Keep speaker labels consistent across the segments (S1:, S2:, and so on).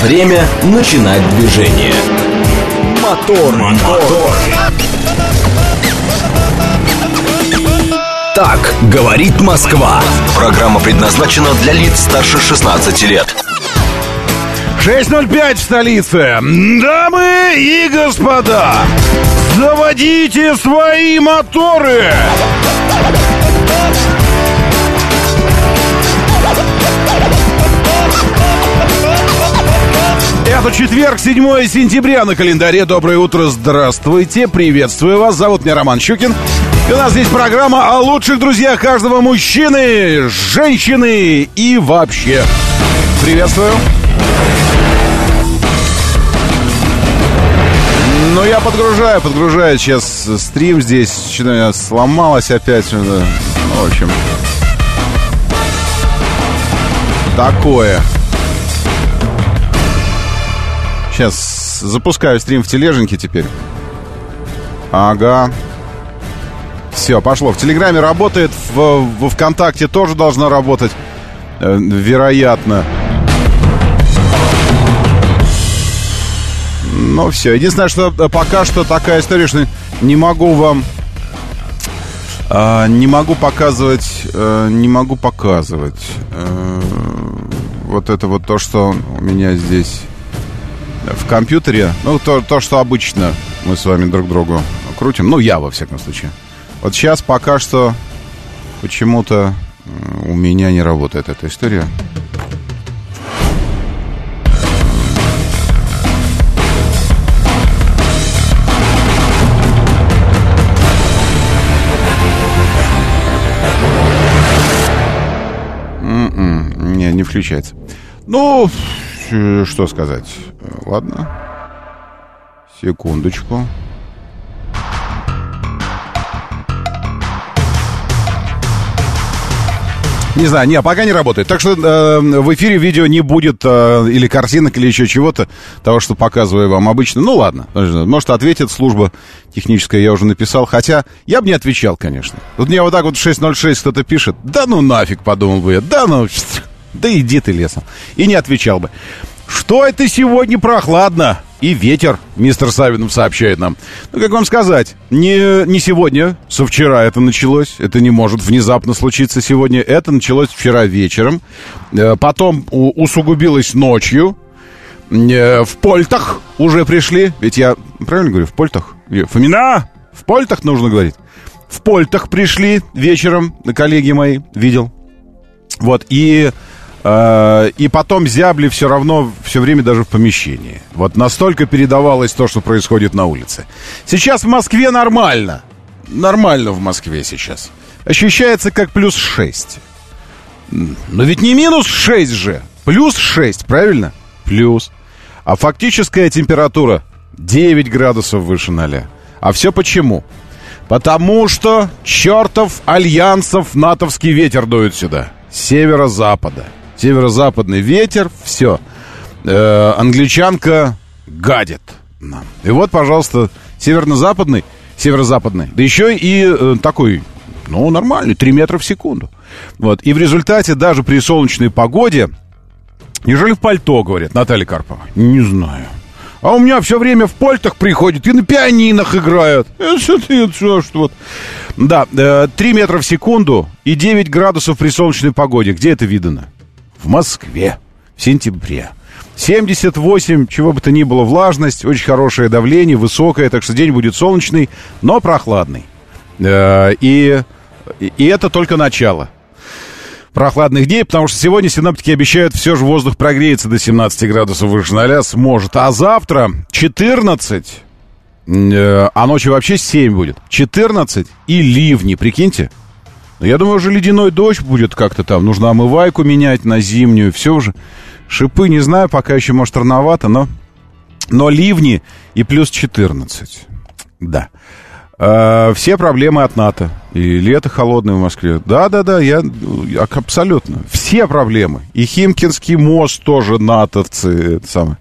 S1: Время начинать движение. Мотор, мотор. Так говорит Москва. Программа предназначена для лиц старше 16 лет.
S2: 6.05 в столице. Дамы и господа, заводите свои моторы. Это четверг, 7 сентября на календаре. Доброе утро, здравствуйте, приветствую вас. Зовут меня Роман Щукин. И у нас здесь программа о лучших друзьях каждого мужчины, женщины и вообще. Приветствую. Ну, я подгружаю, подгружаю сейчас стрим здесь. Что-то сломалось опять. Ну, в общем, такое. Сейчас запускаю стрим в тележеньке теперь. Ага. Все, пошло. В Телеграме работает, в, в ВКонтакте тоже должно работать. Э, вероятно. Ну, все. Единственное, что пока что такая история, что не могу вам... Э, не могу показывать... Э, не могу показывать. Э, вот это вот то, что у меня здесь в компьютере, ну, то, то, что обычно мы с вами друг другу крутим, ну, я, во всяком случае. Вот сейчас пока что почему-то у меня не работает эта история. М-м, не, не включается. Ну, что сказать. Ладно. Секундочку. Не знаю, не, пока не работает. Так что э, в эфире видео не будет э, или картинок, или еще чего-то, того, что показываю вам обычно. Ну ладно, может ответит служба техническая, я уже написал. Хотя я бы не отвечал, конечно. Вот мне вот так вот в 6.06 кто-то пишет. Да ну нафиг, подумал бы я. Да ну, да иди ты лесом. И не отвечал бы. Что это сегодня прохладно? И ветер, мистер Савинов сообщает нам. Ну, как вам сказать, не, не сегодня, со вчера это началось. Это не может внезапно случиться сегодня. Это началось вчера вечером. Э, потом усугубилось ночью. Э, в Польтах уже пришли. Ведь я правильно говорю, в Польтах? Фомина! В Польтах нужно говорить. В Польтах пришли вечером, коллеги мои, видел. Вот, и Э, и потом зябли все равно все время даже в помещении. Вот настолько передавалось то, что происходит на улице. Сейчас в Москве нормально. Нормально в Москве сейчас. Ощущается как плюс 6. Но ведь не минус 6 же. Плюс 6, правильно? Плюс. А фактическая температура 9 градусов выше 0. А все почему? Потому что чертов альянсов натовский ветер дует сюда. Северо-запада северо-западный ветер, все. Э, англичанка гадит нам. И вот, пожалуйста, северно-западный, северо-западный, да еще и э, такой, ну, нормальный, 3 метра в секунду. Вот. И в результате даже при солнечной погоде, неужели в пальто, говорит Наталья Карпова? Не знаю. А у меня все время в пальтах приходит и на пианинах играют. Это что, что вот. Да, э, 3 метра в секунду и 9 градусов при солнечной погоде. Где это видано? В Москве в сентябре. 78, чего бы то ни было, влажность, очень хорошее давление, высокое, так что день будет солнечный, но прохладный. Э, и, и это только начало прохладных дней, потому что сегодня синаптики обещают, все же воздух прогреется до 17 градусов выше 0, сможет. А завтра 14, э, а ночью вообще 7 будет. 14 и ливни, прикиньте. Но я думаю, уже ледяной дождь будет как-то там. Нужно омывайку менять на зимнюю. Все уже. Шипы, не знаю, пока еще, может, рановато, но... Но ливни и плюс 14. Да. А, все проблемы от НАТО. И лето холодное в Москве. Да-да-да, я, я абсолютно. Все проблемы. И Химкинский мост тоже натовцы. Это самое.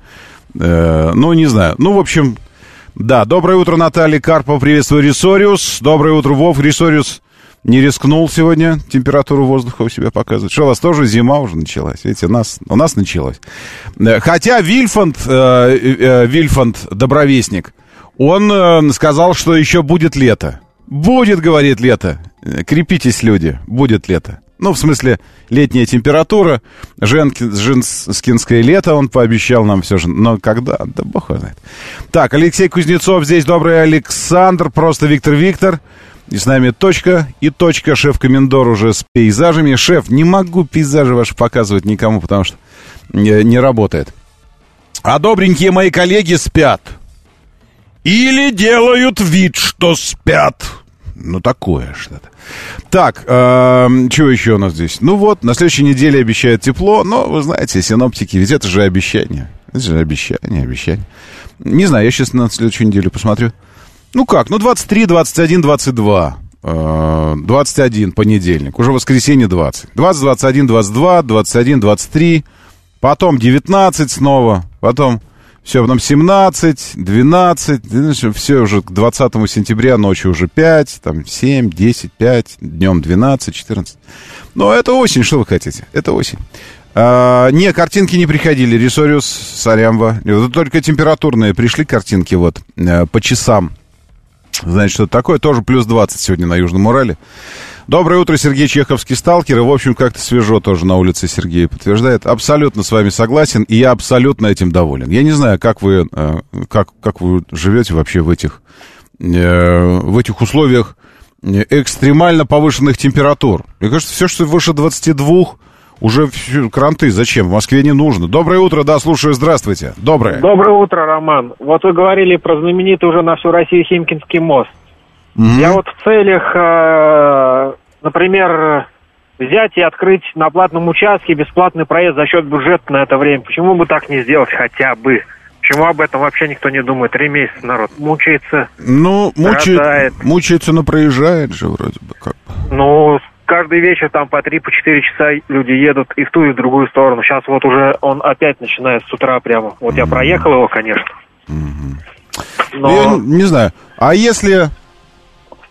S2: Э, ну, не знаю. Ну, в общем, да. Доброе утро, Наталья Карпова. Приветствую, Рисориус. Доброе утро, Вов. Рисориус не рискнул сегодня температуру воздуха у себя показывать. Что, у вас тоже зима уже началась? Видите, у нас, у нас началась. Э, хотя Вильфанд, э, э, Вильфанд, добровестник, он э, сказал, что еще будет лето. Будет, говорит, лето. Э, крепитесь, люди, будет лето. Ну, в смысле, летняя температура, женки, женскинское лето он пообещал нам все же. Но когда? Да бог его знает. Так, Алексей Кузнецов здесь, добрый Александр, просто Виктор Виктор. И с нами точка и точка. Шеф-комендор уже с пейзажами. Шеф, не могу пейзажи ваши показывать никому, потому что не, не работает. А добренькие мои коллеги спят. Или делают вид, что спят. Ну, такое что-то. Так, э, что еще у нас здесь? Ну вот, на следующей неделе обещают тепло, но, вы знаете, синоптики, ведь это же обещание. Это же обещание, обещание. Не знаю, я сейчас на следующую неделю посмотрю. Ну как, ну 23, 21, 22. 21 понедельник, уже воскресенье 20. 20, 21, 22, 21, 23, потом 19 снова, потом все, потом 17, 12, все уже к 20 сентября ночью уже 5, там 7, 10, 5, днем 12, 14. Но это осень, что вы хотите? Это осень. А, не, картинки не приходили. Рисориус, Сарямба. Только температурные пришли картинки вот э, по часам. Знаете, что такое? Тоже плюс 20 сегодня на Южном Урале. Доброе утро, Сергей Чеховский, сталкер. И, в общем, как-то свежо тоже на улице Сергей подтверждает. Абсолютно с вами согласен, и я абсолютно этим доволен. Я не знаю, как вы, э, как, как вы живете вообще в этих, э, в этих условиях экстремально повышенных температур. Мне кажется, все, что выше 22, уже кранты зачем? В Москве не нужно. Доброе утро, да, слушаю, здравствуйте. Доброе.
S3: Доброе утро, Роман. Вот вы говорили про знаменитый уже на всю Россию Химкинский мост. Угу. Я вот в целях, э, например, взять и открыть на платном участке бесплатный проезд за счет бюджета на это время. Почему бы так не сделать хотя бы? Почему об этом вообще никто не думает? Три месяца народ мучается.
S2: Ну, мучает, мучается, но проезжает же вроде бы как бы.
S3: Ну, каждый вечер там по три, по четыре часа люди едут и в ту, и в другую сторону. Сейчас вот уже он опять начинает с утра прямо. Вот я проехал его, конечно.
S2: Но... Я не знаю. А если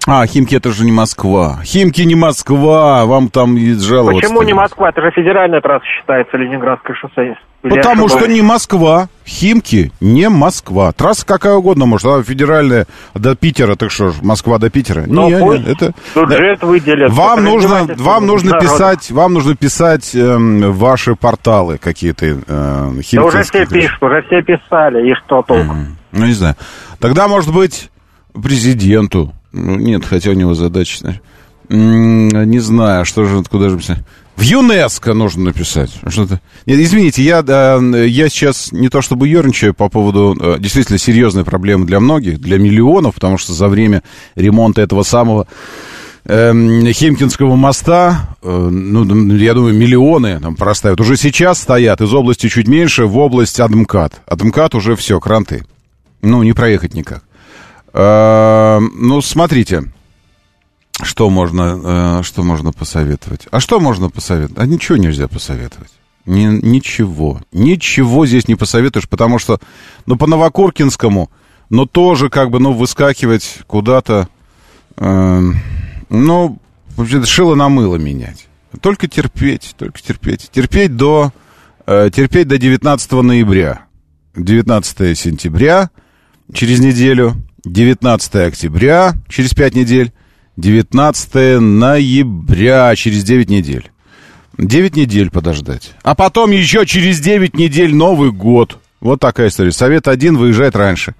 S2: а, Химки это же не Москва. Химки не Москва, вам там жаловаться.
S3: Почему не Москва? Это же федеральная трасса считается, Ленинградское шоссе.
S2: Потому что не Москва. Химки не Москва. Трасса какая угодно, может, она федеральная до Питера, так что ж, Москва до Питера.
S3: Но не, не, это бюджет выделят.
S2: Вам нужно, вам нужно писать, вам нужно писать э, ваши порталы какие-то. Э,
S3: да уже все пишут, уже все писали, и что толку? Mm,
S2: ну не знаю. Тогда может быть президенту ну, нет, хотя у него задача, не знаю, что же, куда же писать. В ЮНЕСКО нужно написать. Что-то... Нет, извините, я, я сейчас не то чтобы ерничаю по поводу э, действительно серьезной проблемы для многих, для миллионов, потому что за время ремонта этого самого э, Химкинского моста, э, ну, я думаю, миллионы там простают. Уже сейчас стоят из области чуть меньше в область Адмкат. Адмкат уже все, кранты. Ну, не проехать никак. Э, ну, смотрите, что можно, э, что можно посоветовать. А что можно посоветовать? А ничего нельзя посоветовать. Ни, ничего. Ничего здесь не посоветуешь, потому что, ну, по Новокуркинскому, но тоже как бы, ну, выскакивать куда-то, э, ну, вообще шило на мыло менять. Только терпеть, только терпеть. Терпеть до, э, терпеть до 19 ноября. 19 сентября, через неделю, 19 октября, через 5 недель, 19 ноября, через 9 недель. 9 недель подождать. А потом еще через 9 недель Новый год. Вот такая история. Совет один, выезжать раньше.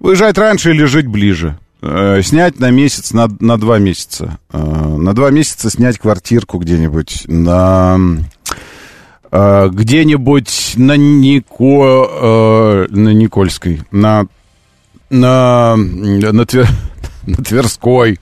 S2: Выезжать раньше или жить ближе. Э, снять на месяц, на, на два месяца. Э, на два месяца снять квартирку где-нибудь на... Э, где-нибудь на, Нико, э, на Никольской, на на, на, Твер, на Тверской.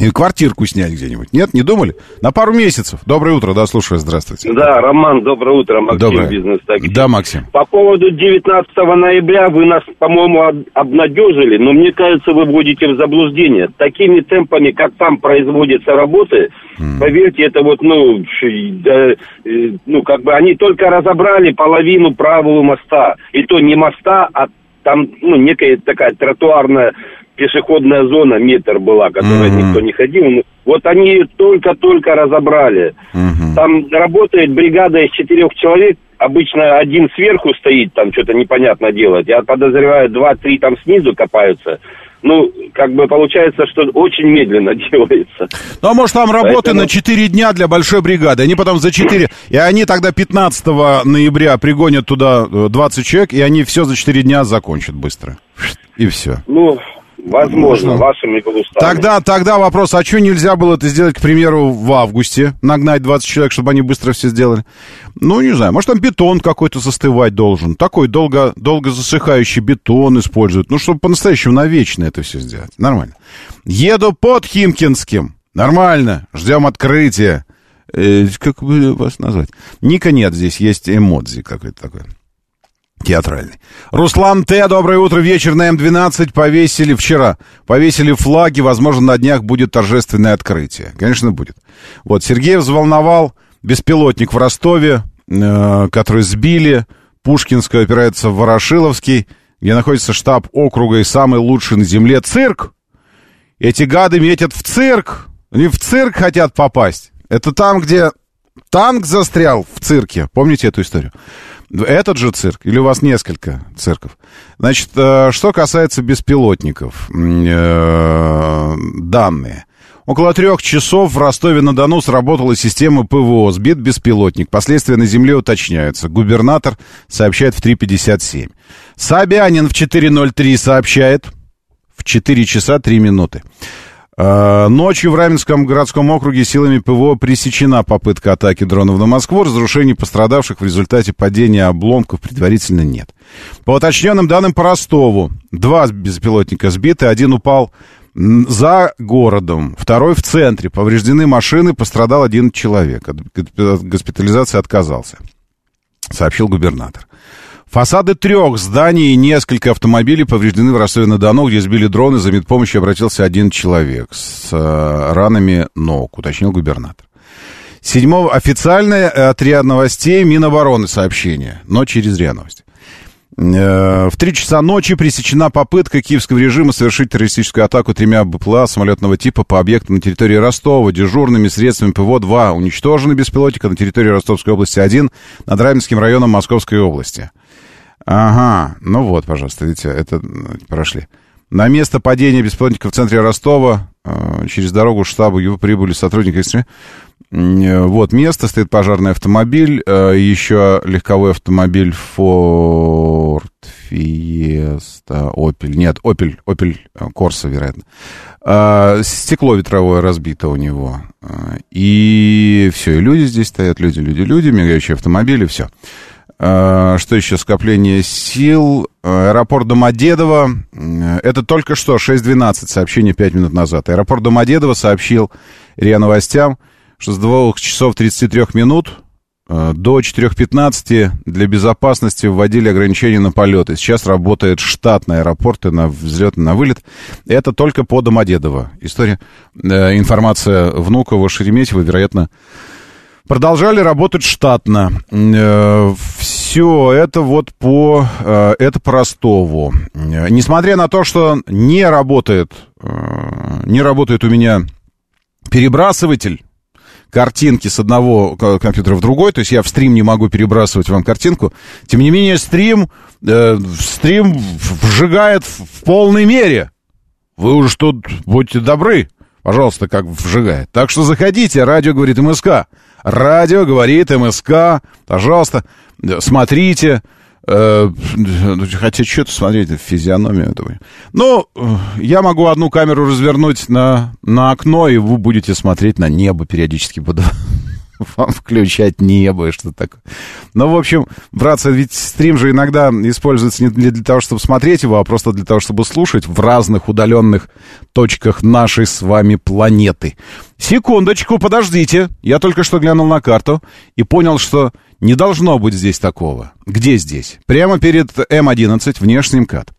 S2: И квартирку снять где-нибудь. Нет, не думали? На пару месяцев. Доброе утро, да, слушаю, здравствуйте.
S4: Да, Роман, доброе утро, Максим, доброе. бизнес такси.
S2: Да, Максим.
S4: По поводу 19 ноября вы нас, по-моему, обнадежили, но мне кажется, вы будете в заблуждение. Такими темпами, как там производятся работы, mm. поверьте, это вот, ну, да, ну, как бы они только разобрали половину правого моста. И то не моста, а там, ну, некая такая тротуарная пешеходная зона метр была, которая mm-hmm. никто не ходил. Ну, вот они только-только разобрали. Mm-hmm. Там работает бригада из четырех человек, обычно один сверху стоит, там что-то непонятно делать. Я подозреваю, два-три там снизу копаются. Ну, как бы получается, что очень медленно делается.
S2: Ну, а может, там работы Поэтому... на 4 дня для большой бригады. Они потом за 4... И они тогда 15 ноября пригонят туда 20 э, человек, и они все за 4 дня закончат быстро. И все.
S4: Ну, Возможно, Можно. вашими устами.
S2: Тогда, тогда вопрос, а что нельзя было это сделать, к примеру, в августе? Нагнать 20 человек, чтобы они быстро все сделали? Ну, не знаю, может, там бетон какой-то застывать должен. Такой долго, долго засыхающий бетон используют. Ну, чтобы по-настоящему навечно это все сделать. Нормально. Еду под Химкинским. Нормально. Ждем открытия. Э, как бы вас назвать? Ника нет, здесь есть эмодзи какой-то такой театральный. Руслан Т. Доброе утро. Вечер на М12 повесили вчера. Повесили флаги. Возможно, на днях будет торжественное открытие. Конечно, будет. Вот, Сергей взволновал беспилотник в Ростове, э, который сбили. Пушкинская опирается в Ворошиловский, где находится штаб округа и самый лучший на земле цирк. Эти гады метят в цирк. Они в цирк хотят попасть. Это там, где танк застрял в цирке. Помните эту историю? Этот же цирк или у вас несколько цирков? Значит, э, что касается беспилотников, э, данные. Около трех часов в Ростове-на-Дону сработала система ПВО, сбит беспилотник. Последствия на земле уточняются. Губернатор сообщает в 3.57. Собянин в 4.03 сообщает в 4 часа 3 минуты. Э, ночью в Раменском городском округе силами ПВО пресечена попытка атаки дронов на Москву. Разрушений пострадавших в результате падения обломков предварительно нет. По уточненным данным по Ростову, два беспилотника сбиты, один упал за городом, второй в центре. Повреждены машины, пострадал один человек. От госпитализации отказался, сообщил губернатор. Фасады трех зданий и несколько автомобилей повреждены в Ростове-на-Дону, где сбили дроны. За медпомощью обратился один человек с э, ранами ног, уточнил губернатор. Седьмого официальное от Новостей Минобороны сообщение, но через РИА Новости. Э, в три часа ночи пресечена попытка киевского режима совершить террористическую атаку тремя БПЛА самолетного типа по объектам на территории Ростова. Дежурными средствами ПВО-2 уничтожены беспилотника на территории Ростовской области, один над Раменским районом Московской области. Ага, ну вот, пожалуйста, видите, это прошли. На место падения беспилотника в центре Ростова э, через дорогу штабу его прибыли сотрудники э, Вот место, стоит пожарный автомобиль, э, еще легковой автомобиль Ford Fiesta, Opel, нет, Opel, Opel Corsa, вероятно. Стекло ветровое разбито у него. И все, и люди здесь стоят, люди, люди, люди, мигающие автомобили, все. А, что еще? Скопление сил. Аэропорт Домодедово. Это только что, 6.12, сообщение 5 минут назад. Аэропорт Домодедово сообщил РИА Новостям, что с 2 часов 33 минут а, до 4.15 для безопасности вводили ограничения на полеты. Сейчас работает штатный аэропорт и на взлет и на вылет. Это только по Домодедово. История, э, информация Внуково, Шереметьево, вероятно, продолжали работать штатно. Э, Все это вот по, э, это по. Э, несмотря на то, что не работает, не работает у меня перебрасыватель, картинки с одного компьютера в другой, то есть я в стрим не могу перебрасывать вам картинку. Тем не менее, стрим, стрим вжигает в полной мере. Вы уж тут будьте добры, пожалуйста, как вжигает. Так что заходите, радио говорит МСК. Радио говорит МСК. Пожалуйста, смотрите. Э, хотя что-то смотреть, физиономию этого. Ну, я могу одну камеру развернуть на, на окно, и вы будете смотреть на небо периодически. Буду вам включать небо и что такое. Ну, в общем, братцы, ведь стрим же иногда используется не для того, чтобы смотреть его, а просто для того, чтобы слушать в разных удаленных точках нашей с вами планеты. Секундочку, подождите. Я только что глянул на карту и понял, что не должно быть здесь такого. Где здесь? Прямо перед М11 внешний МКАД.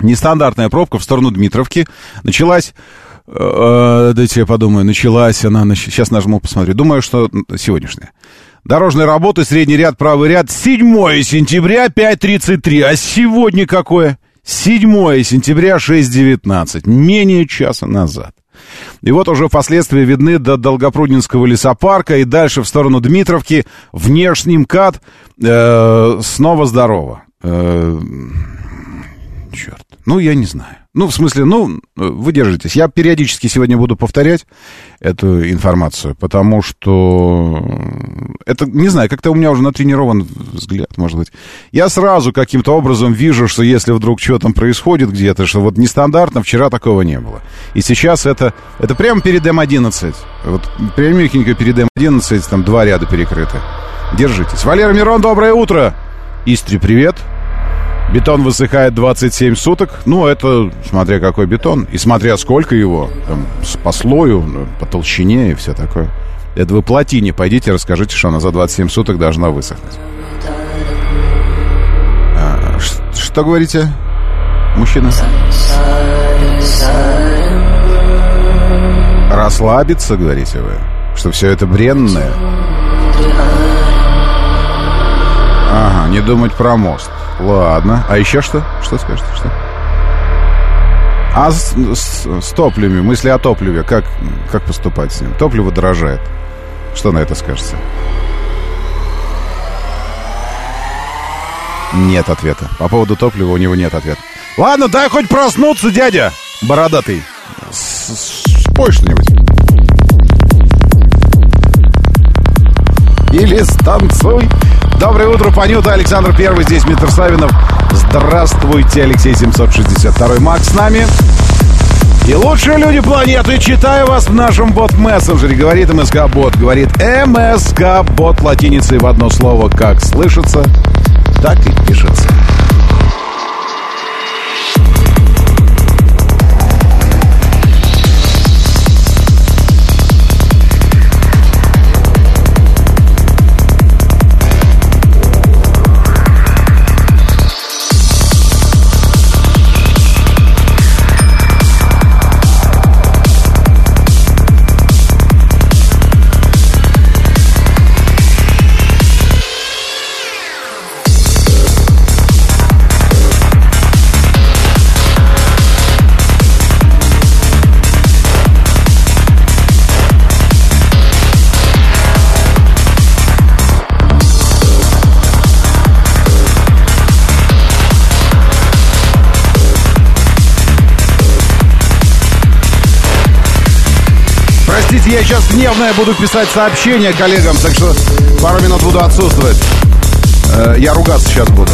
S2: Нестандартная пробка в сторону Дмитровки началась дайте я подумаю, началась она, сейчас нажму, посмотрю. Думаю, что сегодняшняя. Дорожные работы, средний ряд, правый ряд, 7 сентября, 5.33. А сегодня какое? 7 сентября 6.19, менее часа назад. И вот уже впоследствии видны до Долгопруднинского лесопарка и дальше в сторону Дмитровки внешний МКАД э, снова здорово. Э, черт. Ну, я не знаю. Ну, в смысле, ну, вы держитесь. Я периодически сегодня буду повторять эту информацию, потому что это, не знаю, как-то у меня уже натренирован взгляд, может быть. Я сразу каким-то образом вижу, что если вдруг что там происходит где-то, что вот нестандартно, вчера такого не было. И сейчас это, это прямо перед М11. Вот прямехенько перед М11, там два ряда перекрыты. Держитесь. Валера Мирон, доброе утро. Истри, привет. Бетон высыхает 27 суток. Ну, это смотря какой бетон. И смотря сколько его. Там, по слою, ну, по толщине и все такое. Это вы плотине пойдите, расскажите, что она за 27 суток должна высохнуть. А, что говорите, мужчина? Расслабиться, говорите вы? Что все это бренное? Ага, не думать про мост. Ладно. А еще что? Что скажете? Что? А с, с, с топливами, мысли о топливе, как, как поступать с ним? Топливо дорожает. Что на это скажете? Нет ответа. По поводу топлива у него нет ответа. Ладно, дай хоть проснуться, дядя бородатый. Спой что-нибудь. Или станцуй. Доброе утро, Панюта. Александр Первый, здесь Митр Савинов. Здравствуйте, Алексей 762 Макс с нами. И лучшие люди планеты, читаю вас в нашем бот-мессенджере. Говорит МСК-бот, говорит МСК-бот латиницей в одно слово. Как слышится, так и пишется. Я сейчас гневное буду писать сообщение коллегам, так что пару минут буду отсутствовать. Э, я ругаться сейчас буду.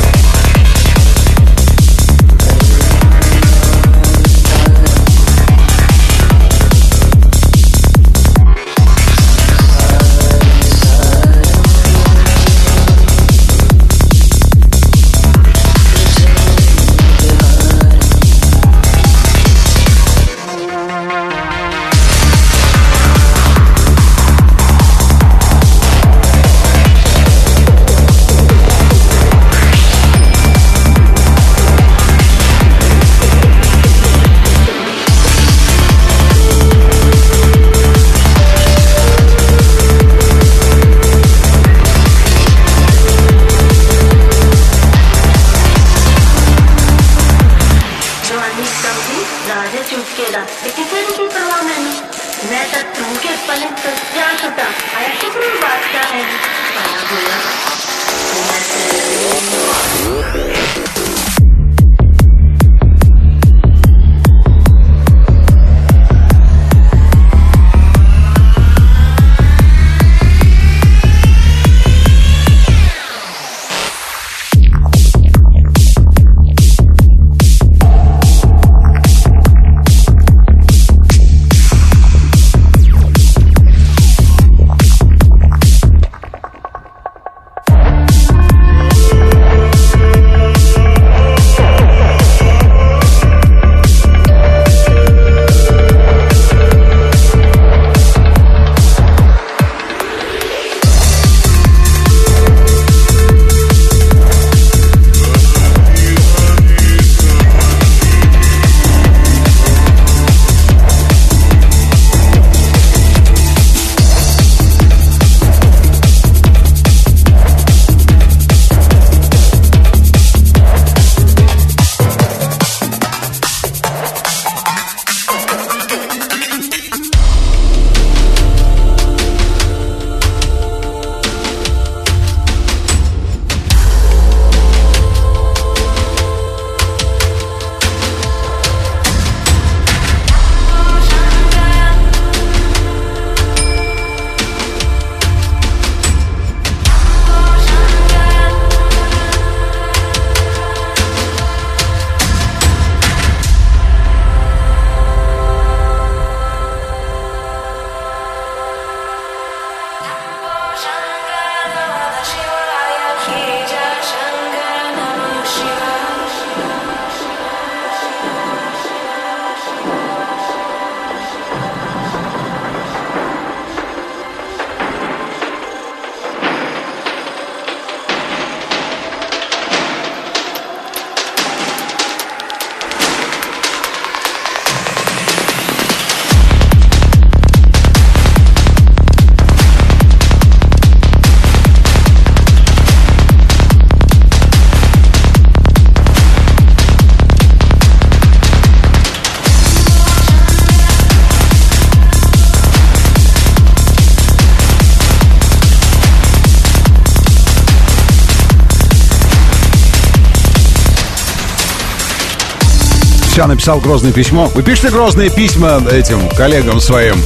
S2: Все, написал грозное письмо. Вы пишете грозные письма этим коллегам своим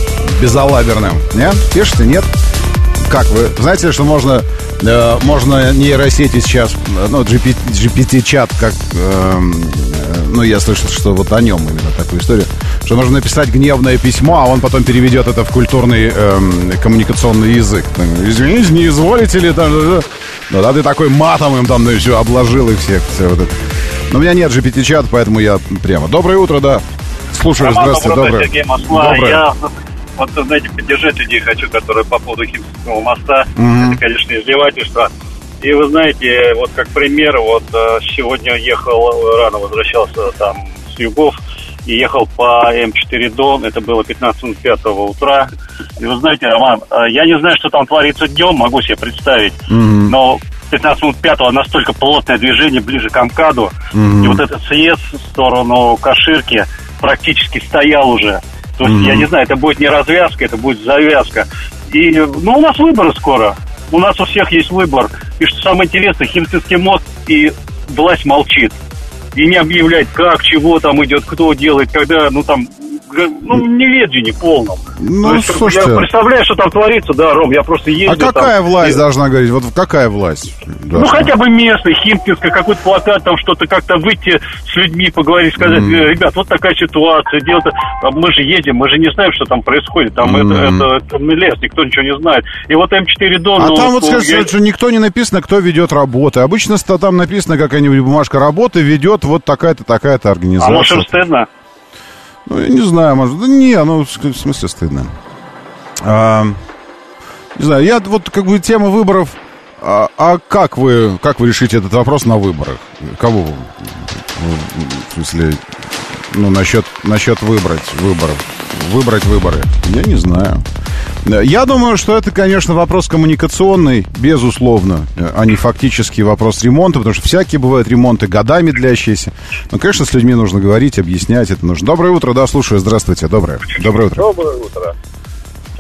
S2: безалаберным? Нет? Пишете? Нет? Как вы? Знаете, что можно, э, можно нейросети сейчас, ну, GPT, GPT-чат, как, э, ну, я слышал, что вот о нем именно такую историю, что можно написать гневное письмо, а он потом переведет это в культурный э, коммуникационный язык. Извините, не изволите ли там... Ну, да, ты такой матом им там, ну, и все, обложил их всех, все вот это. Но у меня нет GPT-чат, поэтому я прямо. Доброе утро, да. Слушаю,
S5: Роман,
S2: здравствуйте,
S5: доброе.
S2: доброе.
S5: Сергей Москва.
S2: Доброе.
S5: Я, вот, знаете, поддержать людей хочу, которые по поводу Химского моста.
S2: Мгм.
S5: Это, конечно, издевательство. И вы знаете, вот как пример, вот э, сегодня ехал, рано возвращался там с югов, и ехал по М4 Дон, это было 15 минут 5 утра. И вы знаете, Роман, э, я не знаю, что там творится днем, могу себе представить,
S2: Мгм.
S5: но 15 минут 5 настолько плотное движение ближе к Амкаду,
S2: Мгм.
S5: и вот этот съезд в сторону Каширки практически стоял уже. То есть,
S2: Мгм.
S5: я не знаю, это будет не развязка, это будет завязка. И, ну, у нас выборы скоро. У нас у всех есть выбор. И что самое интересное, Химцинский мост и власть молчит. И не объявляет, как, чего там идет, кто делает, когда, ну, там, ну, неведение полном.
S2: Ну,
S5: То есть,
S2: слушайте.
S5: Я представляю, что там творится, да, Ром, я просто ездил
S2: А какая
S5: там.
S2: власть
S5: И-
S2: должна говорить? Вот какая власть?
S5: ну,
S2: должна?
S5: хотя бы местный, Химкинская, какой-то плакат, там что-то как-то выйти с людьми, поговорить, сказать. «Э, ребят, вот такая ситуация, дело-то, а мы же едем, мы же не знаем, что там происходит, там
S2: Мгм.
S5: это, это, это лес, никто ничего не знает. И вот М4 Дон...
S2: А
S5: ну,
S2: там вот
S5: ну,
S2: скажите,
S5: я-
S2: что никто не написано, кто ведет работы. Обычно там написано какая-нибудь бумажка работы ведет вот такая-то, такая-то
S5: А
S2: организация.
S5: может, им стыдно?
S2: Ну, я не знаю, может. Да не, ну, в смысле стыдно. А, не знаю, я вот как бы тема выборов. А, а как вы как вы решите этот вопрос на выборах? Кого вы, В смысле, ну, насчет, насчет выбрать выборов. Выбрать выборы. Я не знаю. Я думаю, что это, конечно, вопрос коммуникационный, безусловно, а не фактический вопрос ремонта, потому что всякие бывают ремонты годами длящиеся. Но, конечно, с людьми нужно говорить, объяснять это нужно. Доброе утро, да, слушаю, здравствуйте, доброе. Доброе утро.
S6: Доброе утро.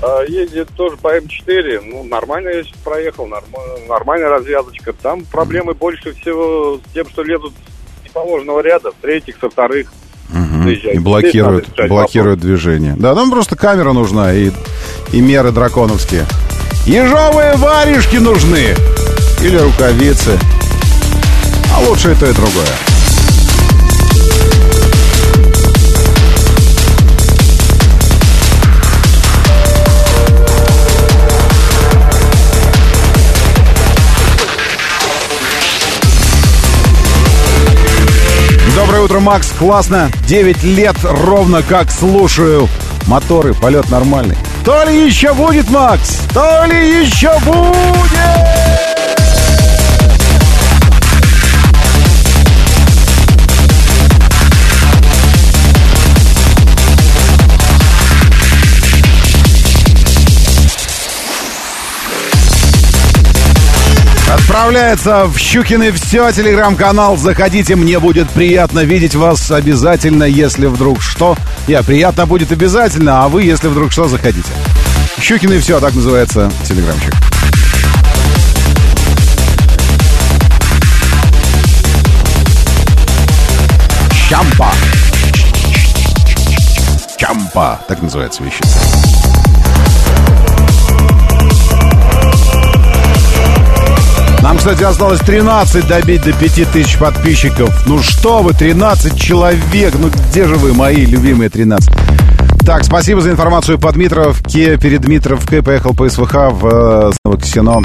S6: А, Ездит тоже по М4, ну, нормально я сейчас проехал, норм- нормальная развязочка. Там проблемы больше всего с тем, что лезут с неположенного ряда, с третьих, со вторых. Заезжайте.
S2: И блокируют, блокируют движение. Да, там просто камера нужна и, и меры драконовские. Ежовые варежки нужны. Или рукавицы. А лучше и то, и другое. Утро, Макс. Классно. 9 лет ровно как слушаю. Моторы, полет нормальный. То ли еще будет, Макс? То ли еще будет? Отправляется в Щукины все, телеграм-канал. Заходите, мне будет приятно видеть вас обязательно, если вдруг что. Я, приятно будет обязательно, а вы, если вдруг что, заходите. Щукины все, так называется телеграмчик. Чампа. Чампа. Так называется вещица. Нам, кстати, осталось 13 добить до 5000 подписчиков. Ну что вы, 13 человек. Ну где же вы, мои любимые 13? Так, спасибо за информацию по Дмитровке. Перед Дмитровкой поехал по СВХ в э, Ксено.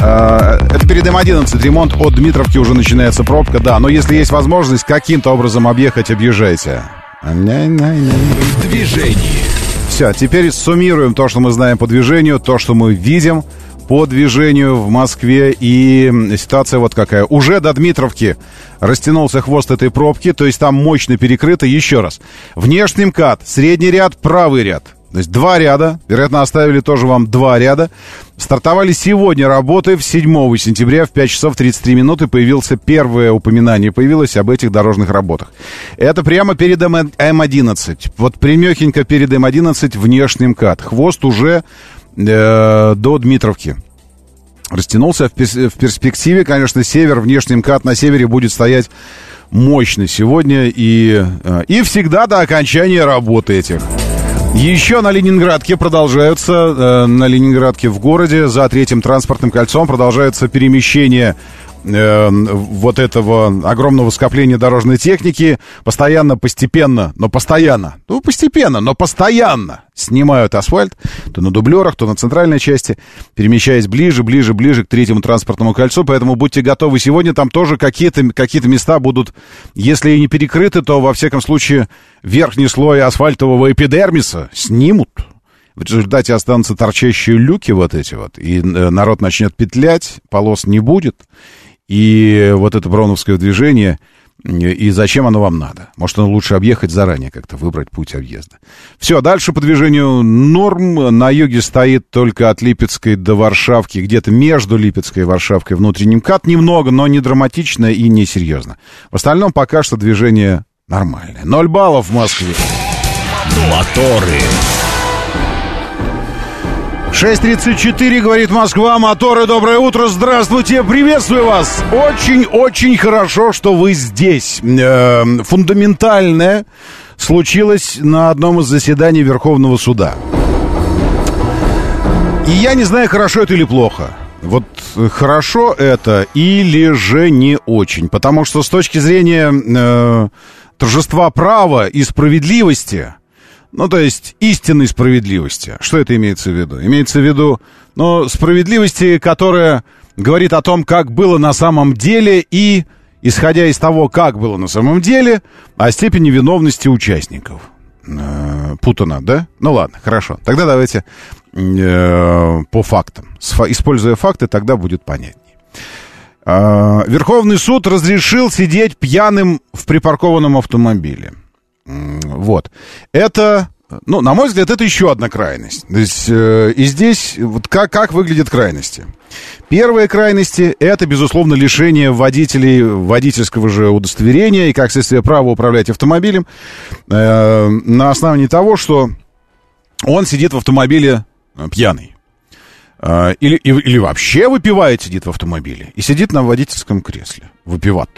S2: Э, Это перед М11 ремонт. От Дмитровки уже начинается пробка, да. Но если есть возможность каким-то образом объехать, объезжайте.
S1: В движении.
S2: Все, теперь суммируем то, что мы знаем по движению, то, что мы видим по движению в Москве. И ситуация вот какая. Уже до Дмитровки растянулся хвост этой пробки, то есть там мощно перекрыто. Еще раз. Внешний МКАД, средний ряд, правый ряд. То есть два ряда, вероятно, оставили тоже вам два ряда. Стартовали сегодня работы, в 7 сентября в 5 часов 33 минуты появился первое упоминание, появилось об этих дорожных работах. Это прямо перед М- М11. Вот примехенько перед М11 внешний МКАД. Хвост уже э, до Дмитровки растянулся в, перспективе, конечно, север, внешний МКАД на севере будет стоять мощно сегодня и, э, и всегда до окончания работы этих. Еще на Ленинградке продолжаются, э, на Ленинградке в городе, за третьим транспортным кольцом продолжается перемещение э, вот этого огромного скопления дорожной техники постоянно, постепенно, но постоянно, ну, постепенно, но постоянно снимают асфальт, то на дублерах, то на центральной части, перемещаясь ближе, ближе, ближе к третьему транспортному кольцу, поэтому будьте готовы, сегодня там тоже какие-то какие места будут, если и не перекрыты, то, во всяком случае, верхний слой асфальтового эпидермиса снимут, в результате останутся торчащие люки вот эти вот, и э, народ начнет петлять, полос не будет, и вот это броуновское движение, и зачем оно вам надо? Может, оно лучше объехать заранее как-то, выбрать путь объезда. Все, дальше по движению норм. На юге стоит только от Липецкой до Варшавки, где-то между Липецкой и Варшавкой внутренним кат. Немного, но не драматично и не серьезно. В остальном пока что движение нормальное. Ноль баллов в Москве.
S1: Моторы.
S2: 6.34, говорит Москва, моторы, доброе утро, здравствуйте, приветствую вас. Очень-очень хорошо, что вы здесь. Э, фундаментальное случилось на одном из заседаний Верховного суда. И я не знаю, хорошо это или плохо. Вот хорошо это или же не очень. Потому что с точки зрения э, торжества права и справедливости ну, то есть истинной справедливости. Что это имеется в виду? Имеется в виду, ну, справедливости, которая говорит о том, как было на самом деле и, исходя из того, как было на самом деле, о степени виновности участников. Э, путано, да? Ну ладно, хорошо. Тогда давайте э, по фактам. Используя факты, тогда будет понятнее. Э, Верховный суд разрешил сидеть пьяным в припаркованном автомобиле. Вот. Это, ну, на мой взгляд, это еще одна крайность. То есть, э, и здесь вот как, как выглядят крайности. Первые крайности — это, безусловно, лишение водителей водительского же удостоверения и, как следствие, права управлять автомобилем э, на основании того, что он сидит в автомобиле э, пьяный. Э, или, или вообще выпивает, сидит в автомобиле и сидит на водительском кресле. Выпиват.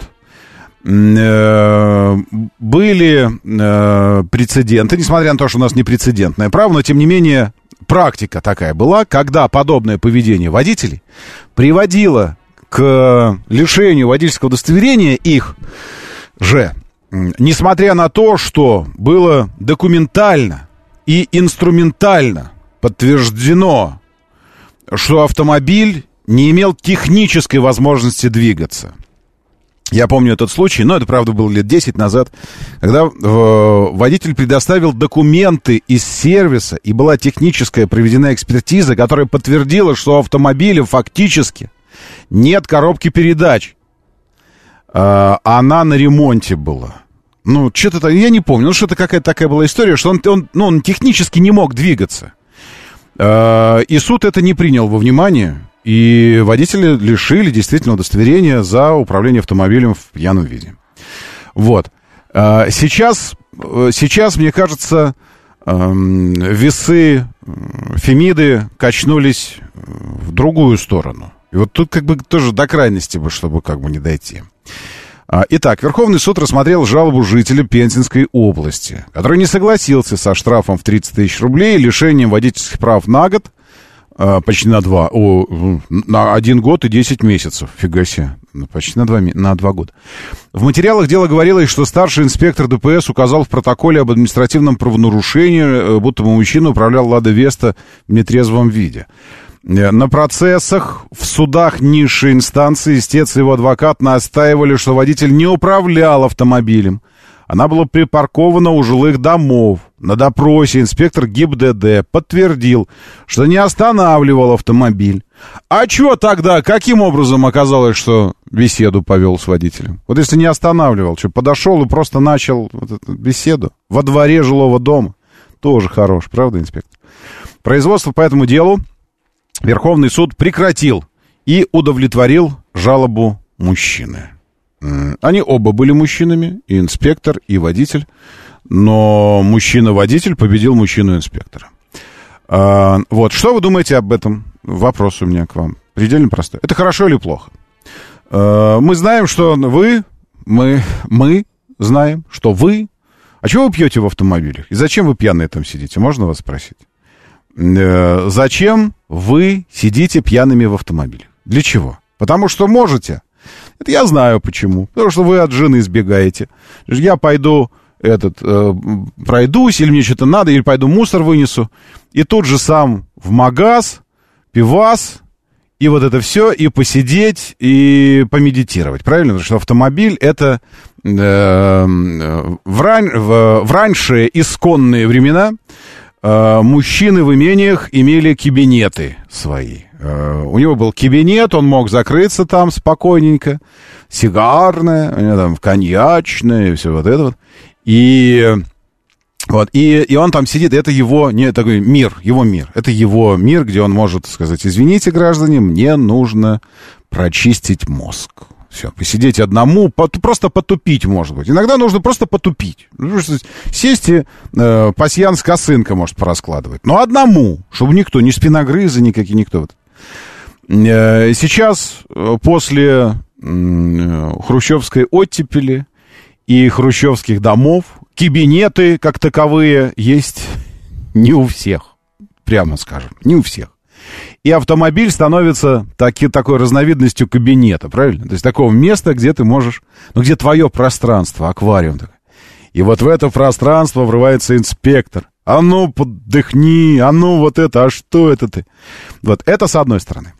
S2: Э, были э, прецеденты, несмотря на то, что у нас не прецедентное право, но тем не менее практика такая была, когда подобное поведение водителей приводило к лишению водительского удостоверения их же, несмотря на то, что было документально и инструментально подтверждено, что автомобиль не имел технической возможности двигаться – я помню этот случай, но это, правда, было лет 10 назад, когда э, водитель предоставил документы из сервиса, и была техническая проведена экспертиза, которая подтвердила, что у автомобиля фактически нет коробки передач. Э, она на ремонте была. Ну, что-то, я не помню, ну, что-то какая-то такая была история, что он, он, ну, он технически не мог двигаться. Э, и суд это не принял во внимание, и водители лишили действительно удостоверения за управление автомобилем в пьяном виде. Вот. А, сейчас, э, сейчас мне кажется, эм, весы э, Фемиды качнулись в другую сторону. И вот тут как бы тоже до крайности бы, чтобы как бы не дойти. А, итак, Верховный суд рассмотрел жалобу жителя Пензенской области, который не согласился со штрафом в 30 тысяч рублей и лишением водительских прав на год почти на два, о, на один год и десять месяцев, фига себе, ну, почти на два, на два года. В материалах дела говорилось, что старший инспектор ДПС указал в протоколе об административном правонарушении, э, будто бы мужчина управлял «Лада Веста» в нетрезвом виде. Э, на процессах в судах низшей инстанции истец и его адвокат настаивали, что водитель не управлял автомобилем, она была припаркована у жилых домов. На допросе инспектор ГИБДД подтвердил, что не останавливал автомобиль. А чё тогда, каким образом оказалось, что беседу повел с водителем? Вот если не останавливал, что подошел и просто начал вот беседу во дворе жилого дома. Тоже хорош, правда, инспектор? Производство по этому делу Верховный суд прекратил и удовлетворил жалобу мужчины. Они оба были мужчинами, и инспектор, и водитель. Но мужчина-водитель победил мужчину-инспектора. А, вот, что вы думаете об этом? Вопрос у меня к вам. Предельно простой. Это хорошо или плохо? А, мы знаем, что вы мы, мы знаем, что вы... А чего вы пьете в автомобилях? И зачем вы пьяные там сидите? Можно вас спросить? Э, зачем вы сидите пьяными в автомобиле? Для чего? Потому что можете. Это я знаю почему. Потому что вы от жены избегаете. Я пойду этот, э, пройдусь, или мне что-то надо, или пойду мусор вынесу. И тут же сам в магаз, пивас, и вот это все, и посидеть, и помедитировать. Правильно? Потому что автомобиль это э, в, ран, в, в раньше исконные времена э, мужчины в имениях имели кабинеты свои. Э, у него был кабинет, он мог закрыться там спокойненько, сигарное, у него там коньячное, все вот это вот. И вот, и, и он там сидит, это его, не такой мир, его мир. Это его мир, где он может сказать, извините, граждане, мне нужно прочистить мозг. Все, посидеть одному, под, просто потупить, может быть. Иногда нужно просто потупить. Ну, сесть и э, пасьянс косынка может пораскладывать. Но одному, чтобы никто, ни спиногрызы никакие, никто. Э, сейчас, э, после э, хрущевской оттепели и хрущевских домов, кабинеты как таковые есть не у всех, прямо скажем, не у всех. И автомобиль становится таки, такой разновидностью кабинета, правильно? То есть такого места, где ты можешь, ну, где твое пространство, аквариум. Такой. И вот в это пространство врывается инспектор. А ну, поддыхни, а ну, вот это, а что это ты? Вот это с одной стороны.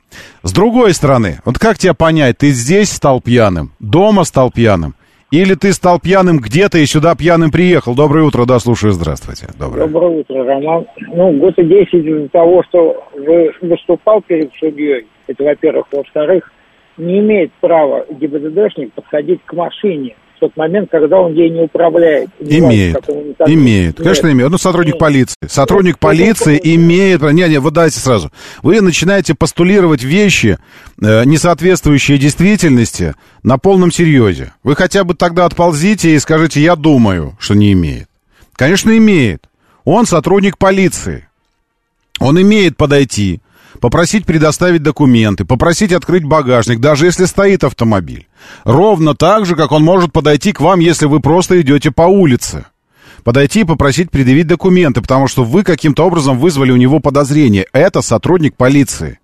S2: С другой стороны, вот как тебя понять, ты здесь стал пьяным, дома стал пьяным, или ты стал пьяным где-то и сюда пьяным приехал? Доброе утро, да, слушаю, здравствуйте.
S7: Доброе, Доброе утро, Роман. Ну, год и десять из-за того, что вы выступал перед судьей, это во-первых. Во-вторых, не имеет права ГИБДДшник подходить к машине в тот момент, когда он ей не управляет.
S2: Не имеет, имеет, конечно Нет. имеет. Ну, сотрудник Нет. полиции. Сотрудник Нет. полиции Нет. имеет... Не, не, вот дайте сразу. Вы начинаете постулировать вещи, э, не соответствующие действительности, на полном серьезе. Вы хотя бы тогда отползите и скажите, я думаю, что не имеет. Конечно, имеет. Он сотрудник полиции. Он имеет подойти, попросить предоставить документы, попросить открыть багажник, даже если стоит автомобиль. Ровно так же, как он может подойти к вам, если вы просто идете по улице. Подойти и попросить предъявить документы, потому что вы каким-то образом вызвали у него подозрение. Это сотрудник полиции.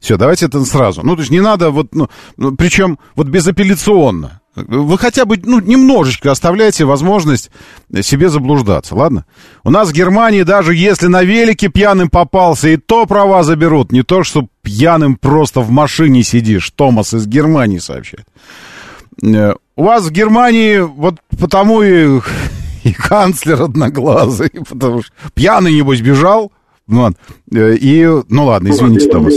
S2: Все, давайте это сразу. Ну, то есть не надо вот, ну, ну причем вот безапелляционно. Вы хотя бы, ну, немножечко оставляйте возможность себе заблуждаться, ладно? У нас в Германии даже если на велике пьяным попался, и то права заберут. Не то, что пьяным просто в машине сидишь. Томас из Германии сообщает. Э, у вас в Германии вот потому и, и канцлер одноглазый, потому что пьяный, небось, бежал, ну, ладно. Э, и, ну ладно, извините, Томас.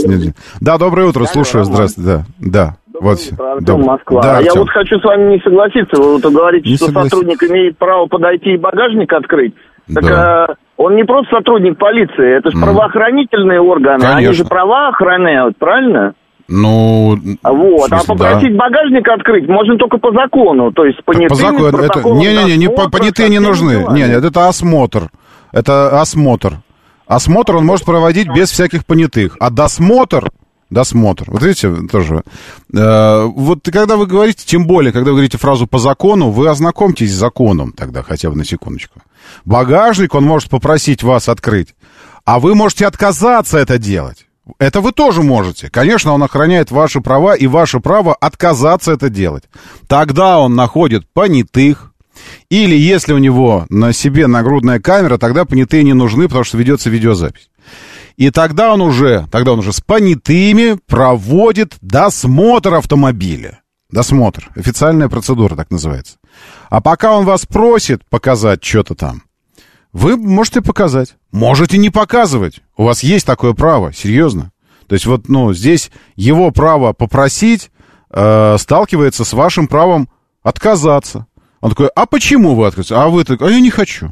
S2: Да, доброе утро, слушаю, здравствуйте, да, да.
S8: Вот утро, Артем, Добрый. Москва. Да, Артем. Я вот хочу с вами не согласиться. Вы вот говорите, не что согласен. сотрудник имеет право подойти и багажник открыть. Так да. а, он не просто сотрудник полиции, это же mm. правоохранительные органы. Конечно. Они же права охраняют, правильно?
S2: Ну,
S8: вот, а смысле, а попросить да. багажник открыть можно только по закону, то есть понятые. По закону,
S2: это, не-не-не, не, понятые не нужны. Нет, нет, это осмотр. Это осмотр. Осмотр он может проводить без всяких понятых. А досмотр, досмотр, вот видите, тоже, э, вот когда вы говорите, тем более, когда вы говорите фразу по закону, вы ознакомьтесь с законом тогда, хотя бы на секундочку. Багажник он может попросить вас открыть, а вы можете отказаться это делать. Это вы тоже можете. Конечно, он охраняет ваши права и ваше право отказаться это делать. Тогда он находит понятых, или если у него на себе нагрудная камера, тогда понятые не нужны, потому что ведется видеозапись. И тогда он уже, тогда он уже с понятыми проводит досмотр автомобиля. Досмотр. Официальная процедура так называется. А пока он вас просит показать что-то там, вы можете показать. Можете не показывать. У вас есть такое право, серьезно. То есть вот, ну, здесь его право попросить э, сталкивается с вашим правом отказаться. Он такой, а почему вы отказываетесь? А вы так, а я не хочу.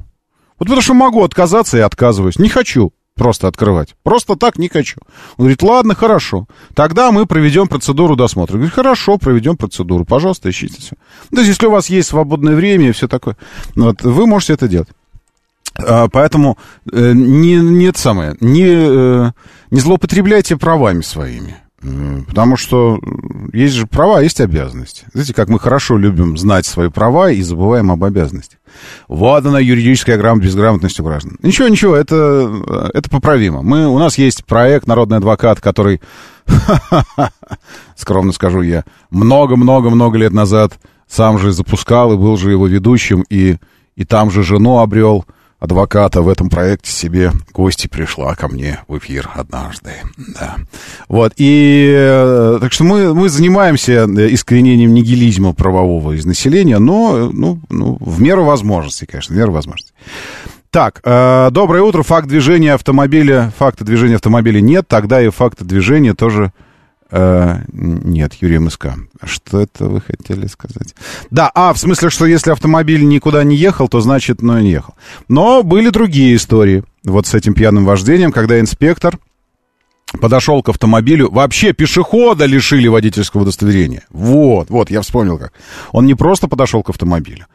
S2: Вот потому что могу отказаться и отказываюсь. Не хочу просто открывать. Просто так не хочу. Он говорит, ладно, хорошо. Тогда мы проведем процедуру досмотра. Говорит, хорошо, проведем процедуру. Пожалуйста, ищите все. Ну, то есть, если у вас есть свободное время и все такое, вот, вы можете это делать. А, поэтому э, не, не это самое, не, э, не злоупотребляйте правами своими. Потому что есть же права, есть обязанности. Знаете, как мы хорошо любим знать свои права и забываем об обязанностях. Вот она, юридическая грамотность, безграмотность у граждан. Ничего, ничего, это, это поправимо. Мы, у нас есть проект «Народный адвокат», который, скромно скажу я, много-много-много лет назад сам же запускал и был же его ведущим, и, и там же жену обрел – адвоката в этом проекте себе гости пришла ко мне в эфир однажды. Да. Вот, и э, так что мы, мы занимаемся искоренением нигилизма правового из населения, но ну, ну, в меру возможностей, конечно, в меру возможностей. Так, э, доброе утро. Факт движения автомобиля, факта движения автомобиля нет, тогда и факта движения тоже Э, нет, Юрий МСК. Что это вы хотели сказать? Да, а, в смысле, что если автомобиль никуда не ехал, то значит, ну, не ехал. Но были другие истории. Вот с этим пьяным вождением, когда инспектор подошел к автомобилю. Вообще пешехода лишили водительского удостоверения. Вот, вот, я вспомнил как. Он не просто подошел к автомобилю,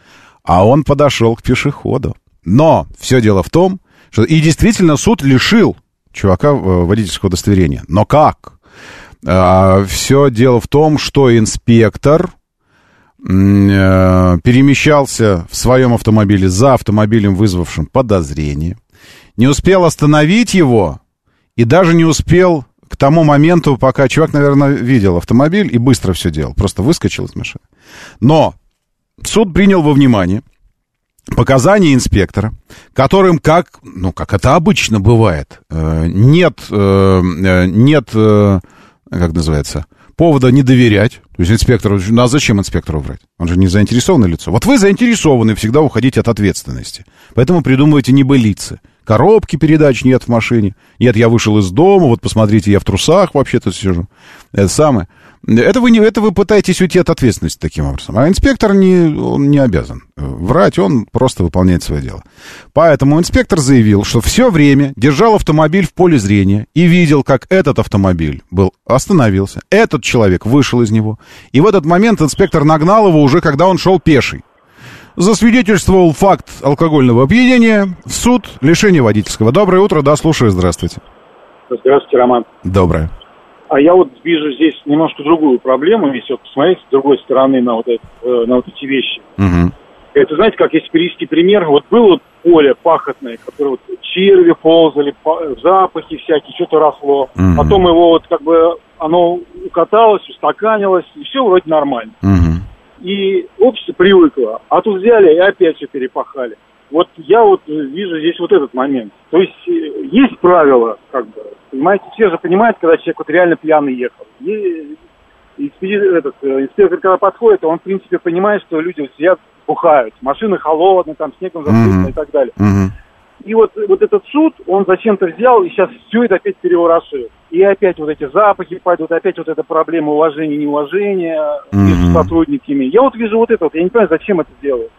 S2: а он подошел к пешеходу. Но все дело в том, что и действительно суд лишил чувака э, водительского удостоверения. Но как? А, Все дело в том, что инспектор э, перемещался в своем автомобиле за автомобилем, вызвавшим подозрение, не успел остановить его и даже не успел к тому моменту, пока чувак, наверное, видел автомобиль и быстро все делал, просто выскочил из машины. Но суд принял во внимание показания инспектора, которым, как, ну, как это обычно бывает, э, нет, э, нет как называется, повода не доверять. То есть инспектору, ну а зачем инспектору врать? Он же не заинтересованное лицо. Вот вы заинтересованы всегда уходить от ответственности. Поэтому придумываете небылицы. Коробки передач нет в машине. Нет, я вышел из дома, вот посмотрите, я в трусах вообще-то сижу. Это самое. Это вы, не, это вы пытаетесь уйти от ответственности таким образом. А инспектор не, он не обязан врать, он просто выполняет свое дело. Поэтому инспектор заявил, что все время держал автомобиль в поле зрения и видел, как этот автомобиль был остановился. Этот человек вышел из него. И в этот момент инспектор нагнал его уже, когда он шел пеший. Засвидетельствовал факт алкогольного опьянения в суд, лишение водительского. Доброе утро, да, слушаю, здравствуйте.
S9: Здравствуйте, Роман.
S2: Доброе.
S9: А я вот вижу здесь немножко другую проблему, если вот посмотреть с другой стороны на вот, это, э, на вот эти вещи.
S2: Угу.
S9: Это, знаете, как если привести пример, вот было вот поле пахотное, которое вот черви ползали, запахи всякие, что-то росло.
S2: Угу.
S9: Потом его вот как бы оно укаталось, устаканилось, и все вроде нормально.
S2: Угу.
S9: И общество привыкло, а тут взяли и опять все перепахали. Вот я вот вижу здесь вот этот момент. То есть э, есть правила, как бы, понимаете, все же понимают, когда человек вот реально пьяный ехал. И, и этот, э, инспектор, когда подходит, он, в принципе, понимает, что люди сидят, бухают. Машины холодные, там снегом засыпаны mm-hmm. и так далее.
S2: Mm-hmm.
S9: И вот, вот этот суд, он зачем-то взял и сейчас все это опять переворошил. И опять вот эти запахи пойдут, опять вот эта проблема уважения, неуважения mm-hmm. между сотрудниками. Я вот вижу вот это вот, я не понимаю, зачем это делают.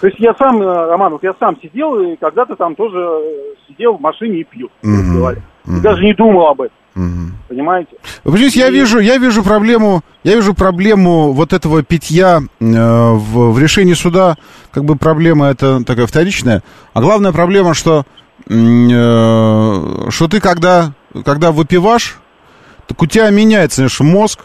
S9: То есть я сам, э, Роман, вот я сам сидел и когда-то там тоже э, сидел в машине и пил,
S2: mm-hmm.
S9: Mm-hmm. даже не думал об этом.
S2: Угу.
S9: Понимаете?
S2: Вы понимаете, я вижу, я вижу проблему, я вижу проблему вот этого питья э, в, в решении суда, как бы проблема это такая вторичная, а главная проблема, что э, что ты когда когда выпиваешь, так у тебя меняется, знаешь, мозг,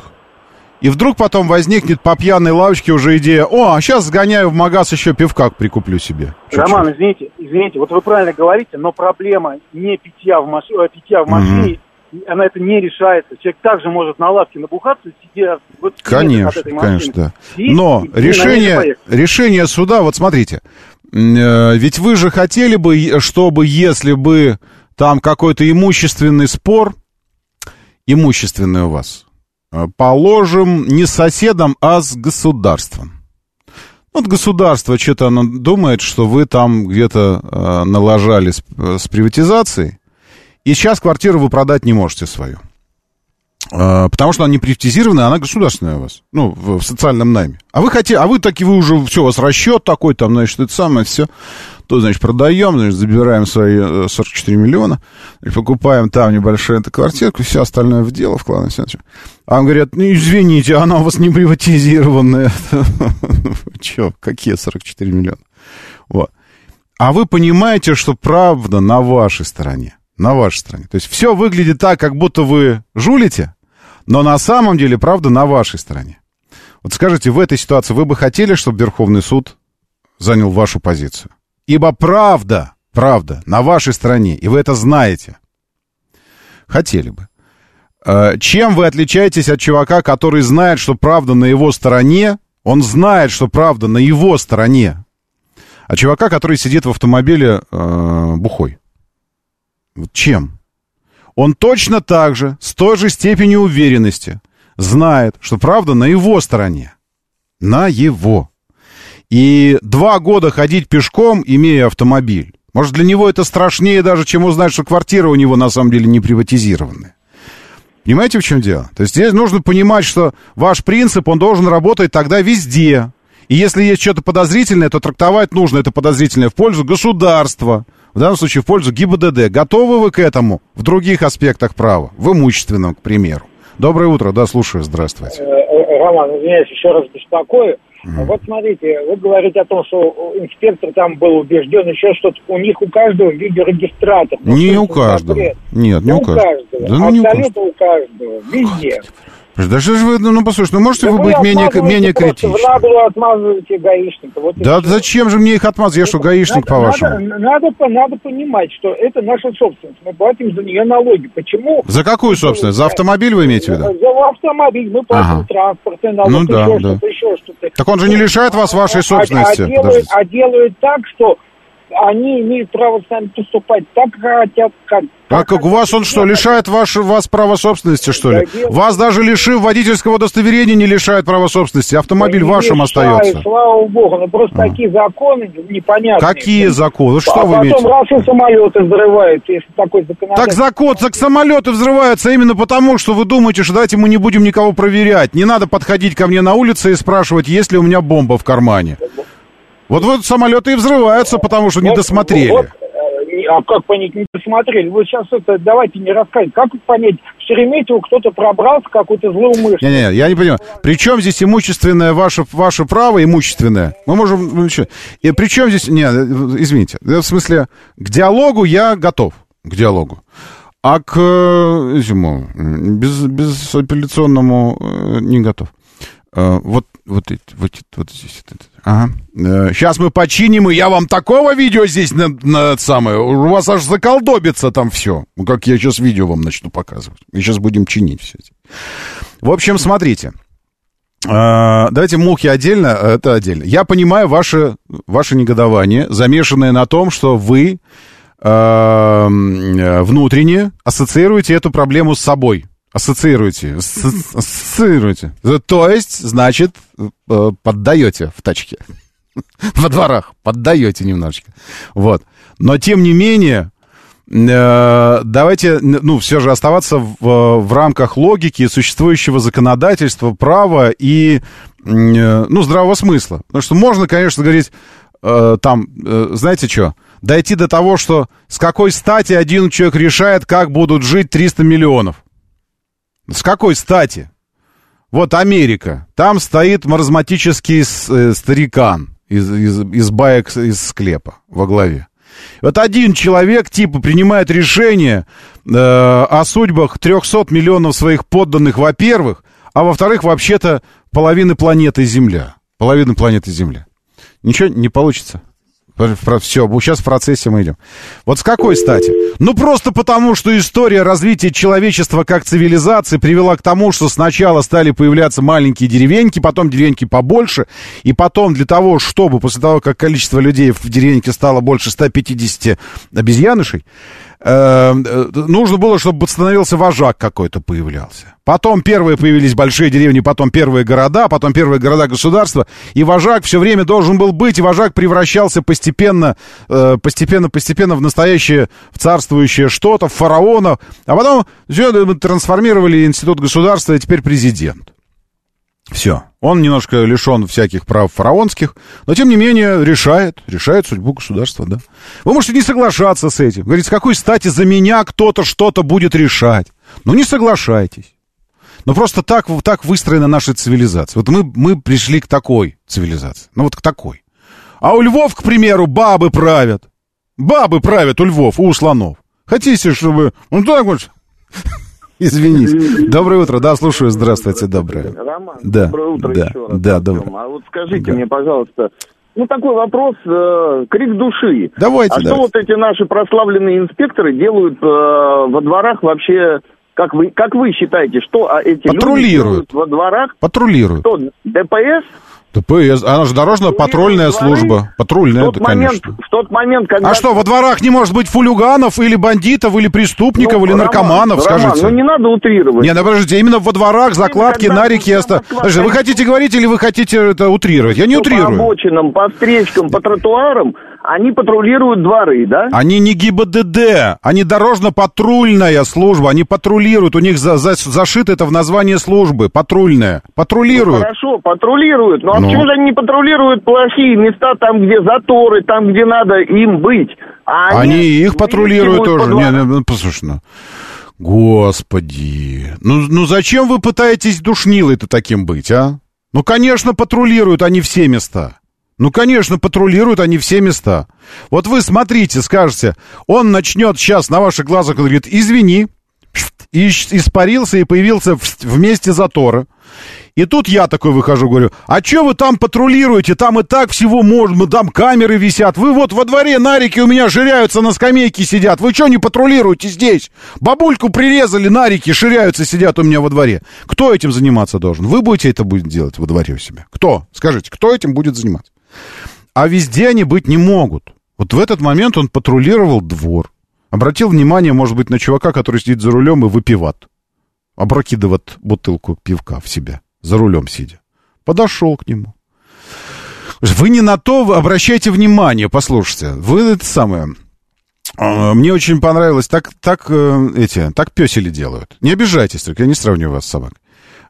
S2: и вдруг потом возникнет по пьяной лавочке уже идея, о, а сейчас сгоняю в магаз еще пивка прикуплю себе.
S9: Чуть-чуть. Роман, извините, извините, вот вы правильно говорите, но проблема не питья в, маш... Э, питья в машине, mm-hmm. Она это не решается. Человек также может на лавке набухаться, сидя... Вот,
S2: конечно, конечно, да. Но решение, решение суда, вот смотрите, э, ведь вы же хотели бы, чтобы если бы там какой-то имущественный спор, имущественный у вас, Э, положим, не с соседом, а с государством. Вот государство что-то оно думает, что вы там где-то э, налажали с, э, с приватизацией, и сейчас квартиру вы продать не можете свою. Э, потому что она не приватизированная, она государственная у вас. Ну, в, в социальном найме. А вы хотите, а вы таки вы уже, все, у вас расчет такой, там, значит, это самое, все. То, значит, продаем, значит, забираем свои 44 миллиона, значит, покупаем там небольшую эту квартирку, все остальное в дело вкладываем. А он говорят, ну, извините, она у вас не приватизированная. Че, какие 44 миллиона? Вот. А вы понимаете, что правда на вашей стороне. На вашей стороне. То есть все выглядит так, как будто вы жулите, Но на самом деле правда на вашей стороне. Вот скажите, в этой ситуации вы бы хотели, чтобы Верховный суд занял вашу позицию? Ибо правда, правда, на вашей стороне, и вы это знаете. Хотели бы. Э, чем вы отличаетесь от чувака, который знает, что правда на его стороне? Он знает, что правда на его стороне. А чувака, который сидит в автомобиле э, бухой. Вот чем? Он точно так же, с той же степенью уверенности, знает, что правда на его стороне. На его. И два года ходить пешком, имея автомобиль, может, для него это страшнее даже, чем узнать, что квартира у него на самом деле не приватизированная. Понимаете, в чем дело? То есть здесь нужно понимать, что ваш принцип, он должен работать тогда везде. И если есть что-то подозрительное, то трактовать нужно это подозрительное в пользу государства. В данном случае в пользу ГИБДД. Готовы вы к этому в других аспектах права? В имущественном, к примеру. Доброе утро, да, слушаю, здравствуйте. Э,
S7: э, Роман, извиняюсь, еще раз беспокою. Mm. Вот смотрите, вы говорите о том, что инспектор там был убежден, еще что-то. У них у каждого видеорегистратор.
S2: Не у каждого. Нет, не, не у каждого.
S7: Да, ну, Абсолютно у каждого. Везде.
S2: Да что же вы, ну, послушайте, ну можете да вы быть менее, менее критичны?
S7: Нагло отмазываете гаишника. Вот
S2: да зачем же мне их отмазывать? Я что, гаишник, по-вашему?
S7: Надо, надо, надо понимать, что это наша собственность. Мы платим за нее налоги. Почему?
S2: За какую собственность? За автомобиль вы имеете в виду?
S7: За автомобиль. Мы платим ага. транспортный налог, ну, да, еще да. что-то, еще что-то.
S2: Так он же не лишает вас вашей а, собственности. А,
S7: а, делают, а делают так, что они имеют право сами поступать так, как хотят, как...
S2: А как у вас он что, лишает ваш, вас права собственности, что ли? Вас даже лишив водительского удостоверения не лишает права собственности. Автомобиль да вашим остается.
S7: Слава богу, но просто а. такие законы непонятные.
S2: Какие законы? Что а вы
S7: потом
S2: имеете?
S7: раз и самолеты взрывают, если такой законодатель...
S2: Так закон, так самолеты взрываются именно потому, что вы думаете, что давайте мы не будем никого проверять. Не надо подходить ко мне на улице и спрашивать, есть ли у меня бомба в кармане. Вот вот самолеты и взрываются, потому что вот, не досмотрели. Вот,
S7: э, а как понять, не досмотрели? Вы сейчас это давайте не рассказывайте. Как понять, в Шереметьево кто-то пробрался, какой-то злоумышленник?
S2: Не-не, я не понимаю. Причем здесь имущественное ваше, ваше право, имущественное? Мы можем... Ну, и при чем здесь... Не, извините. В смысле, к диалогу я готов. К диалогу. А к этому, без, безапелляционному э, не готов. Э, вот, вот, вот, вот здесь. Ага. Сейчас э, мы починим, и я вам такого видео здесь на, на самое. У вас аж заколдобится там все. Ну, как я сейчас видео вам начну показывать. Мы сейчас будем чинить все эти. В общем, смотрите. Э, давайте мухи отдельно, это отдельно. Я понимаю ваше, ваше негодование, замешанное на том, что вы внутренне ассоциируете эту проблему с собой. Ассоциируете. Ассоциируете. То есть, значит, э, поддаете в тачке. Во дворах. Поддаете немножечко. Вот. Но, тем не менее, э, давайте, ну, все же оставаться в, в рамках логики существующего законодательства, права и, э, ну, здравого смысла. Потому что можно, конечно, говорить, там, знаете что, дойти до того, что с какой стати один человек решает, как будут жить 300 миллионов. С какой стати? Вот Америка. Там стоит маразматический э, старикан из, из, из баек из склепа во главе. Вот один человек типа принимает решение э, о судьбах 300 миллионов своих подданных, во-первых, а во-вторых, вообще-то половины планеты Земля. Половины планеты Земля. Ничего не получится. Все, сейчас в процессе мы идем. Вот с какой стати? Ну, просто потому, что история развития человечества как цивилизации привела к тому, что сначала стали появляться маленькие деревеньки, потом деревеньки побольше, и потом для того, чтобы, после того, как количество людей в деревеньке стало больше 150 обезьянышей, э, нужно было, чтобы становился вожак какой-то появлялся. Потом первые появились большие деревни, потом первые города, потом первые города государства. И вожак все время должен был быть, и вожак превращался постепенно, э, постепенно, постепенно в настоящее, в царствующее что-то, в фараона. А потом все, трансформировали институт государства, и теперь президент. Все. Он немножко лишен всяких прав фараонских, но тем не менее решает, решает судьбу государства, да. Вы можете не соглашаться с этим. Говорит, с какой стати за меня кто-то что-то будет решать? Ну, не соглашайтесь. Но просто так, так выстроена наша цивилизация. Вот мы, мы пришли к такой цивилизации. Ну, вот к такой. А у львов, к примеру, бабы правят. Бабы правят у львов, у слонов. Хотите, чтобы... Ну, так вот... Извинись. Доброе утро, да, слушаю, здравствуйте, доброе.
S8: Роман,
S2: да,
S8: доброе утро
S2: да,
S8: еще раз.
S2: Да, доброе.
S8: А вот скажите да. мне, пожалуйста, ну, такой вопрос, э, крик души.
S2: Давайте,
S8: А
S2: давайте.
S8: что вот эти наши прославленные инспекторы делают э, во дворах вообще, как вы, как вы считаете, что а, эти люди во дворах?
S2: Патрулируют.
S8: Что, ДПС?
S2: ДПС, она же дорожно-патрульная служба. Патрульная,
S8: в
S2: да,
S8: момент,
S2: конечно.
S8: в тот момент, когда...
S2: А что, во дворах не может быть фулиганов или бандитов, или преступников,
S8: Ну,
S2: или
S8: Роман,
S2: наркоманов,
S8: Роман,
S2: скажите?
S8: ну не надо утрировать.
S2: Не, ну подождите, именно во дворах закладки,
S8: когда
S2: нарики...
S8: там
S2: Оста... Подождите, вы хотите говорить или вы хотите это утрировать? Я не
S8: По
S2: утрирую.
S8: обочинам, по встречкам, по тротуарам они патрулируют дворы, да?
S2: Они не ГИБДД, они дорожно-патрульная служба, они патрулируют, у них за, за- зашито это в название службы, патрульная, патрулируют.
S8: Хорошо, патрулируют. Но а
S2: Ну.
S8: почему же они не патрулируют плохие места, там, где заторы, там, где надо им быть? А
S2: Они их паттрулируют
S8: выискивают
S2: тоже. Не,
S8: дворам.
S2: ну, ну, послушай, ну. Господи. Ну, ну зачем вы пытаетесь душнилой-то таким быть, а? Ну, конечно, патрулируют они все места. Ну, конечно, патрулируют они все места. Вот вы смотрите, скажете, он начнет сейчас на ваших глазах, он говорит, извини, и ис- испарился и появился в, в месте затора. И тут я такой выхожу, говорю, а что вы там патрулируете? Там и так всего можно, там камеры висят. Вы вот во дворе нарики у меня ширяются, на скамейке сидят. Вы что не патрулируете здесь? Бабульку прирезали, нарики ширяются, сидят у меня во дворе. Кто этим заниматься должен? Вы будете это будет делать во дворе у себя? Кто? Скажите, кто этим будет заниматься? А везде они быть не могут. Вот в этот момент он патрулировал двор. Обратил внимание, может быть, на чувака, который сидит за рулем и выпиват. Опрокидывает бутылку пивка в себя, за рулем сидя. Подошел к нему. Вы не на то обращайте внимание, послушайте. Вы это самое... а, Мне очень понравилось, так, так э, эти, так песели делают. Не обижайтесь, только я не сравниваю вас с собакой.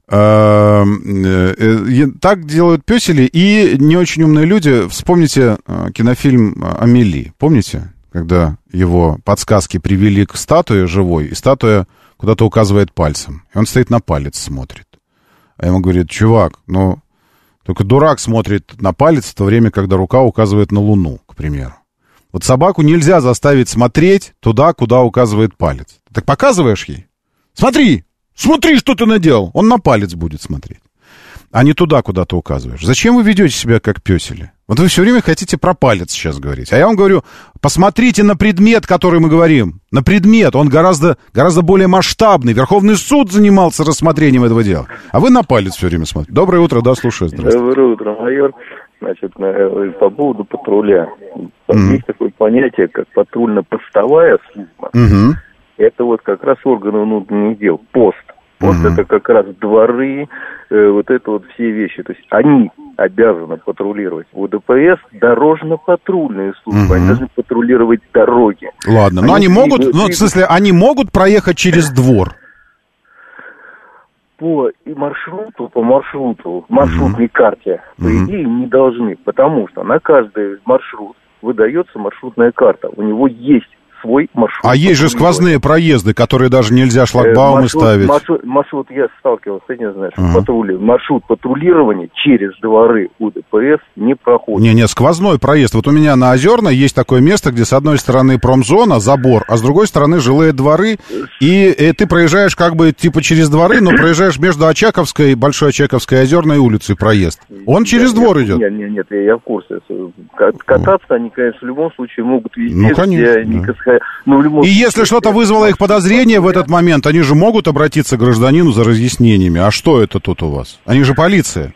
S2: А, э, э, Так делают песели и не очень умные люди. Вспомните э, кинофильм «Амели». Помните? Когда его подсказки привели к статуе живой, и статуя куда-то указывает пальцем. И он стоит на палец, смотрит. А ему говорит, чувак, ну, только дурак смотрит на палец в то время, когда рука указывает на Луну, к примеру. Вот собаку нельзя заставить смотреть туда, куда указывает палец. Так показываешь ей? Смотри, смотри, что ты наделал. Он на палец будет смотреть. А не туда, куда ты указываешь. Зачем вы ведете себя как песели? Вот вы все время хотите про палец сейчас говорить. А я вам говорю, посмотрите на предмет, который мы говорим. На предмет. Он гораздо, гораздо более масштабный. Верховный суд занимался рассмотрением этого дела. А вы на палец все время смотрите. Доброе утро, да, слушаю. Здравствуйте.
S10: Доброе утро, майор. Значит, на- по поводу патруля. Есть такое понятие, как патрульно-постовая служба.
S2: Мгм.
S10: Это вот как раз органы внутренних дел. Пост. Пост
S2: Мгм.
S10: это как раз дворы, э, вот это вот все вещи. То есть они обязаны патрулировать. У ДПС дорожно-патрульные службы. Они
S2: Мгм.
S10: должны патрулировать дороги.
S2: Ладно, но они
S10: Они
S2: могут,
S10: двигают-
S2: ну, в смысле, они могут проехать через двор.
S10: по и маршруту, по маршруту, маршрутной карте, по идее, не должны, потому что на каждый маршрут выдается маршрутная карта. У него есть свой маршрут.
S2: А есть же сквозные проезды, которые даже нельзя шлагбаумы
S10: Э, маршрут,
S2: ставить.
S10: Маршрут, маршрут я сталкивался этим, знаешь,
S2: Ага.
S10: патрули. Маршрут патрулирования через дворы у ДПС не проходит.
S2: Не-не, сквозной проезд. Вот у меня на Озерной есть такое место, где с одной стороны промзона, забор, а с другой стороны жилые дворы, и, э, ты проезжаешь как бы типа через дворы, но проезжаешь между Очаковской, Большой Очаковской и Озерной улицей проезд. Он через
S10: Я-
S2: двор
S10: я-
S2: идет.
S10: Нет, нет, нет, я, я в курсе. Кат- Кататься они, конечно, в любом случае могут везде.
S2: Ну, конечно,
S10: где они
S2: да.
S10: Каска- ну, в любом
S2: И
S10: случае,
S2: если что-то вызвало их подозрение в этот момент, они же могут обратиться к гражданину за разъяснениями. А что это тут у вас? Они же полиция.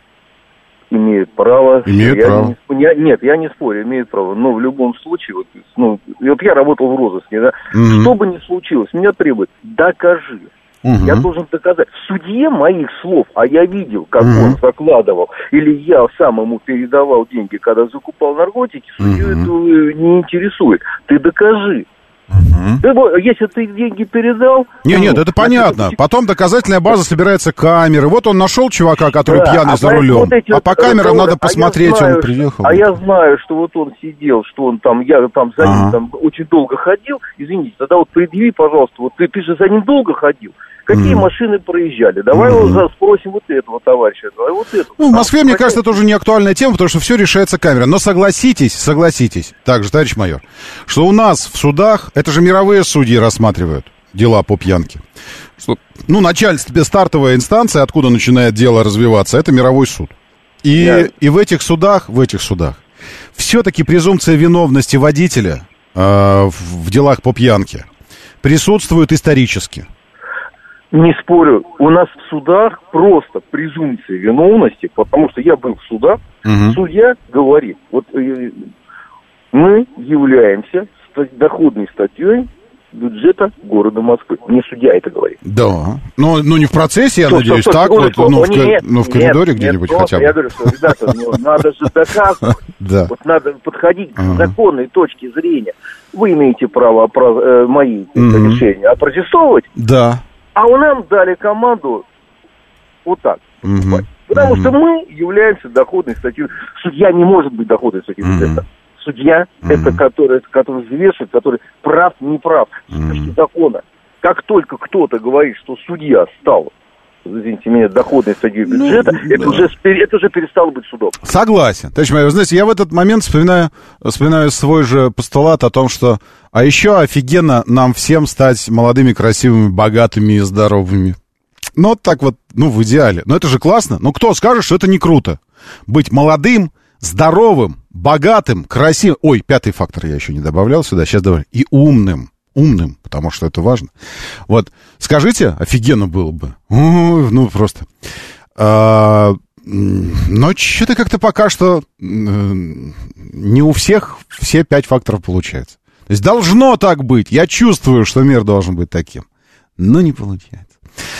S10: имеют право.
S2: Имеют
S10: Я
S2: право.
S10: не я- нет, я не спорю, имеют право. Но в любом случае, вот, ну, вот я работал в розыске, да,
S2: Мгм.
S10: что бы ни случилось, меня требует, докажи.
S2: Мгм.
S10: Я должен доказать. Судье моих слов, а я видел, как
S2: Мгм.
S10: он закладывал, или я сам ему передавал деньги, когда закупал наркотики, судью
S2: Мгм.
S10: это э, не интересует. Ты докажи.
S2: Мгм.
S10: Ты если ты деньги передал...
S2: Не,
S10: ну,
S2: нет, это понятно. Потом доказательная база собирается камеры. Вот он нашел чувака, который
S10: Да,
S2: пьяный
S10: а
S2: за рулем.
S10: вот эти
S2: а
S10: вот
S2: по камерам
S10: разговоры,
S2: надо
S10: а
S2: посмотреть,
S10: знаю,
S2: он приехал.
S10: А я знаю, что вот он сидел, что он там, я там за ним
S2: Ага.
S10: там очень долго ходил. Извините, тогда вот предъяви, пожалуйста, вот ты, ты же за ним долго ходил. Какие
S2: Мгм.
S10: машины проезжали? Давай вот за- спросим вот этого товарища, давай вот этого.
S2: Ну, в Москве, мне
S10: Хотя-
S2: кажется, это уже не актуальная тема, потому что все решается камерой. Но согласитесь, согласитесь, также, товарищ майор, что у нас в судах, это же мировые судьи рассматривают. дела по пьянке. Ну, начальство, стартовая инстанция, откуда начинает дело развиваться, это мировой суд. И, yeah. и в этих судах, в этих судах, все-таки презумпция виновности водителя э, в, в делах по пьянке присутствует исторически.
S10: Не спорю. У нас в судах просто презумпция виновности, потому что я был в судах, угу. судья говорит, вот э, мы являемся доходной статьей бюджета города Москвы. Не судья это говорит.
S2: Да. Но, но не в процессе, я что, надеюсь, что, так вот, ну, в, нет, ну, в коридоре где-нибудь хотя бы.
S10: Я говорю, что, ребята, ну, надо же доказывать. Да. Вот надо подходить к законной точке зрения. Вы имеете право э, мои решения опротестовывать.
S2: Да.
S10: А у нам дали команду вот так. Потому что мы являемся доходной статьей. Судья не может быть доходной статьей бюджета судья, mm-hmm. это который, который взвешивает, который прав, не прав, mm-hmm. закона. Как только кто-то говорит, что судья стал извините меня, доходной статьей ну, бюджета, ну, это, да. уже, это уже перестало быть судом.
S2: Согласен. Товарищ майор, знаете, я в этот момент вспоминаю, вспоминаю свой же постулат о том, что а еще офигенно нам всем стать молодыми, красивыми, богатыми и здоровыми. Ну, вот так вот, ну, в идеале. Но это же классно. Но кто скажет, что это не круто? Быть молодым, здоровым, богатым, красивым. Ой, пятый фактор я еще не добавлял сюда, сейчас добавлю. И умным. Умным, потому что это важно. Вот, скажите, офигенно было бы. ну, просто. А, но что-то как-то пока что не у всех все пять факторов получается. То есть должно так быть. Я чувствую, что мир должен быть таким. Но не получается.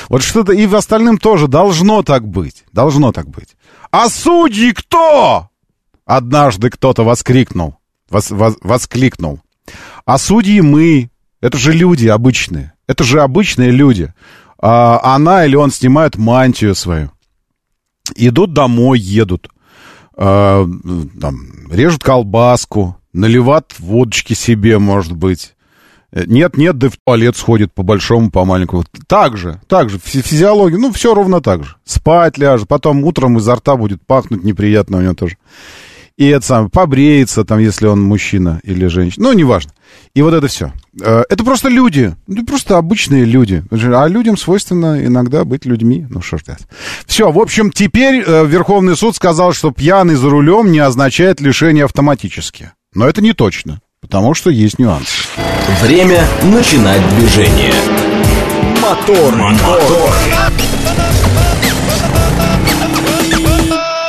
S2: Вот что-то и в остальном тоже должно так быть. Должно так быть. А судьи кто? Однажды кто-то воскликнул. Вос, вос, воскликнул. А судьи мы. Это же люди обычные. Это же обычные люди. А, она или он снимают мантию свою. Идут домой, едут. А, там, режут колбаску. Наливат водочки себе, может быть. Нет, нет, да в туалет сходит по большому, по маленькому. Так же, так же, физиология, ну, все ровно так же. Спать ляжет, потом утром изо рта будет пахнуть неприятно у него тоже и это сам, побреется, там, если он мужчина или женщина, ну, неважно. И вот это все. Э, это просто люди, ну, просто обычные люди. А людям свойственно иногда быть людьми. Ну, что ж это. Все, в общем, теперь э, Верховный суд сказал, что пьяный за рулем не означает лишение автоматически. Но это не точно, потому что есть нюансы.
S1: Время начинать движение. Мотор, мотор. мотор.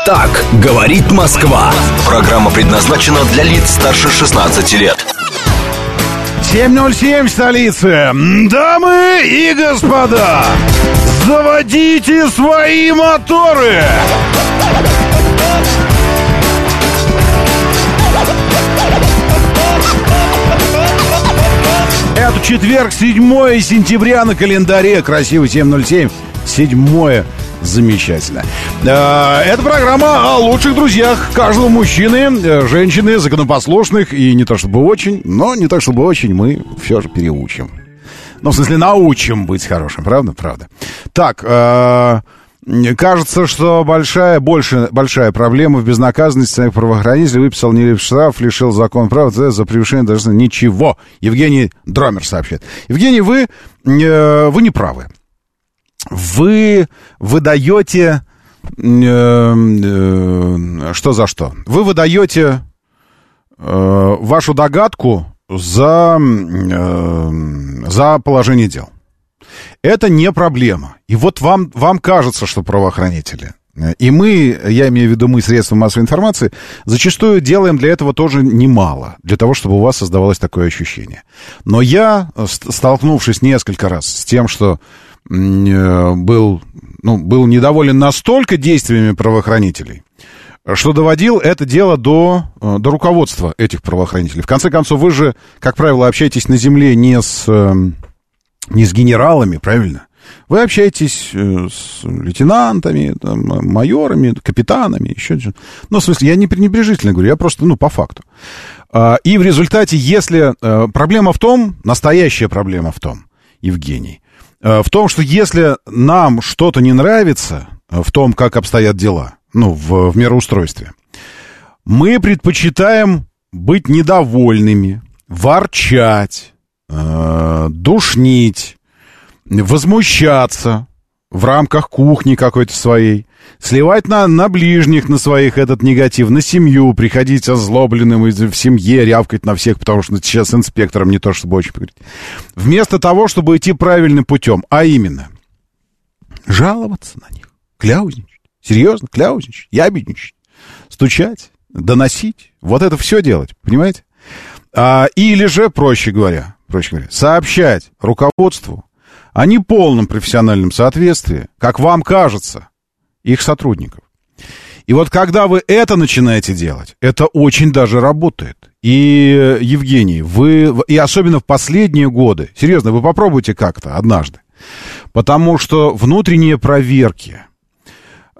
S1: Так говорит Москва. Программа предназначена для лиц старше 16 лет.
S2: 7.07 в столице. Дамы и господа, заводите свои моторы. Это четверг, 7 сентября на календаре. Красивый 7.07. 7 Замечательно. Э, это программа о лучших друзьях каждого мужчины, э, женщины, законопослушных и не то чтобы очень, но не то чтобы очень мы все же переучим. Ну, в смысле, научим быть хорошим, правда? Правда. Так, э, кажется, что большая, больше, большая проблема в безнаказанности своих правоохранителей выписал не штраф, лишил закон прав за превышение должности. Ничего. Евгений Дромер сообщает. Евгений, вы, вы не правы вы выдаете... Э, э, что за что? Вы выдаете э, вашу догадку за, за положение дел. Это не проблема. И вот вам, вам кажется, что правоохранители, и мы, я имею в виду мы, средства массовой информации, зачастую делаем для этого тоже немало, для того, чтобы у вас создавалось такое ощущение. Но я, столкнувшись несколько раз с тем, что был, ну, был недоволен настолько действиями правоохранителей, что доводил это дело до, э, до руководства этих правоохранителей. В конце концов, вы же, как правило, общаетесь на земле не с, э, не с генералами, правильно? Вы общаетесь с лейтенантами, там, майорами, капитанами, еще что-то. Ну, в смысле, я не пренебрежительно говорю, я просто, ну, по факту. А, и в результате, если... Проблема в том, настоящая проблема в том, Евгений, Э, в том, что если нам что-то не нравится э, в том, как обстоят дела, ну, в, в мироустройстве, мы предпочитаем быть недовольными, ворчать, э, душнить, возмущаться в рамках кухни какой-то своей, сливать на, на ближних, на своих этот негатив, на семью, приходить озлобленным в семье, рявкать на всех, потому что сейчас инспектором не то, чтобы очень поговорить. Вместо того, чтобы идти правильным путем, а именно жаловаться на них, кляузничать, серьезно, кляузничать, ябедничать, стучать, доносить, вот это все делать, понимаете? А, или же, проще говоря, проще говоря, сообщать руководству о неполном профессиональном соответствии, как вам кажется, их сотрудников. И вот когда вы это начинаете делать, это очень даже работает. И, Евгений, вы, и особенно в последние годы, серьезно, вы попробуйте как-то однажды, потому что внутренние проверки,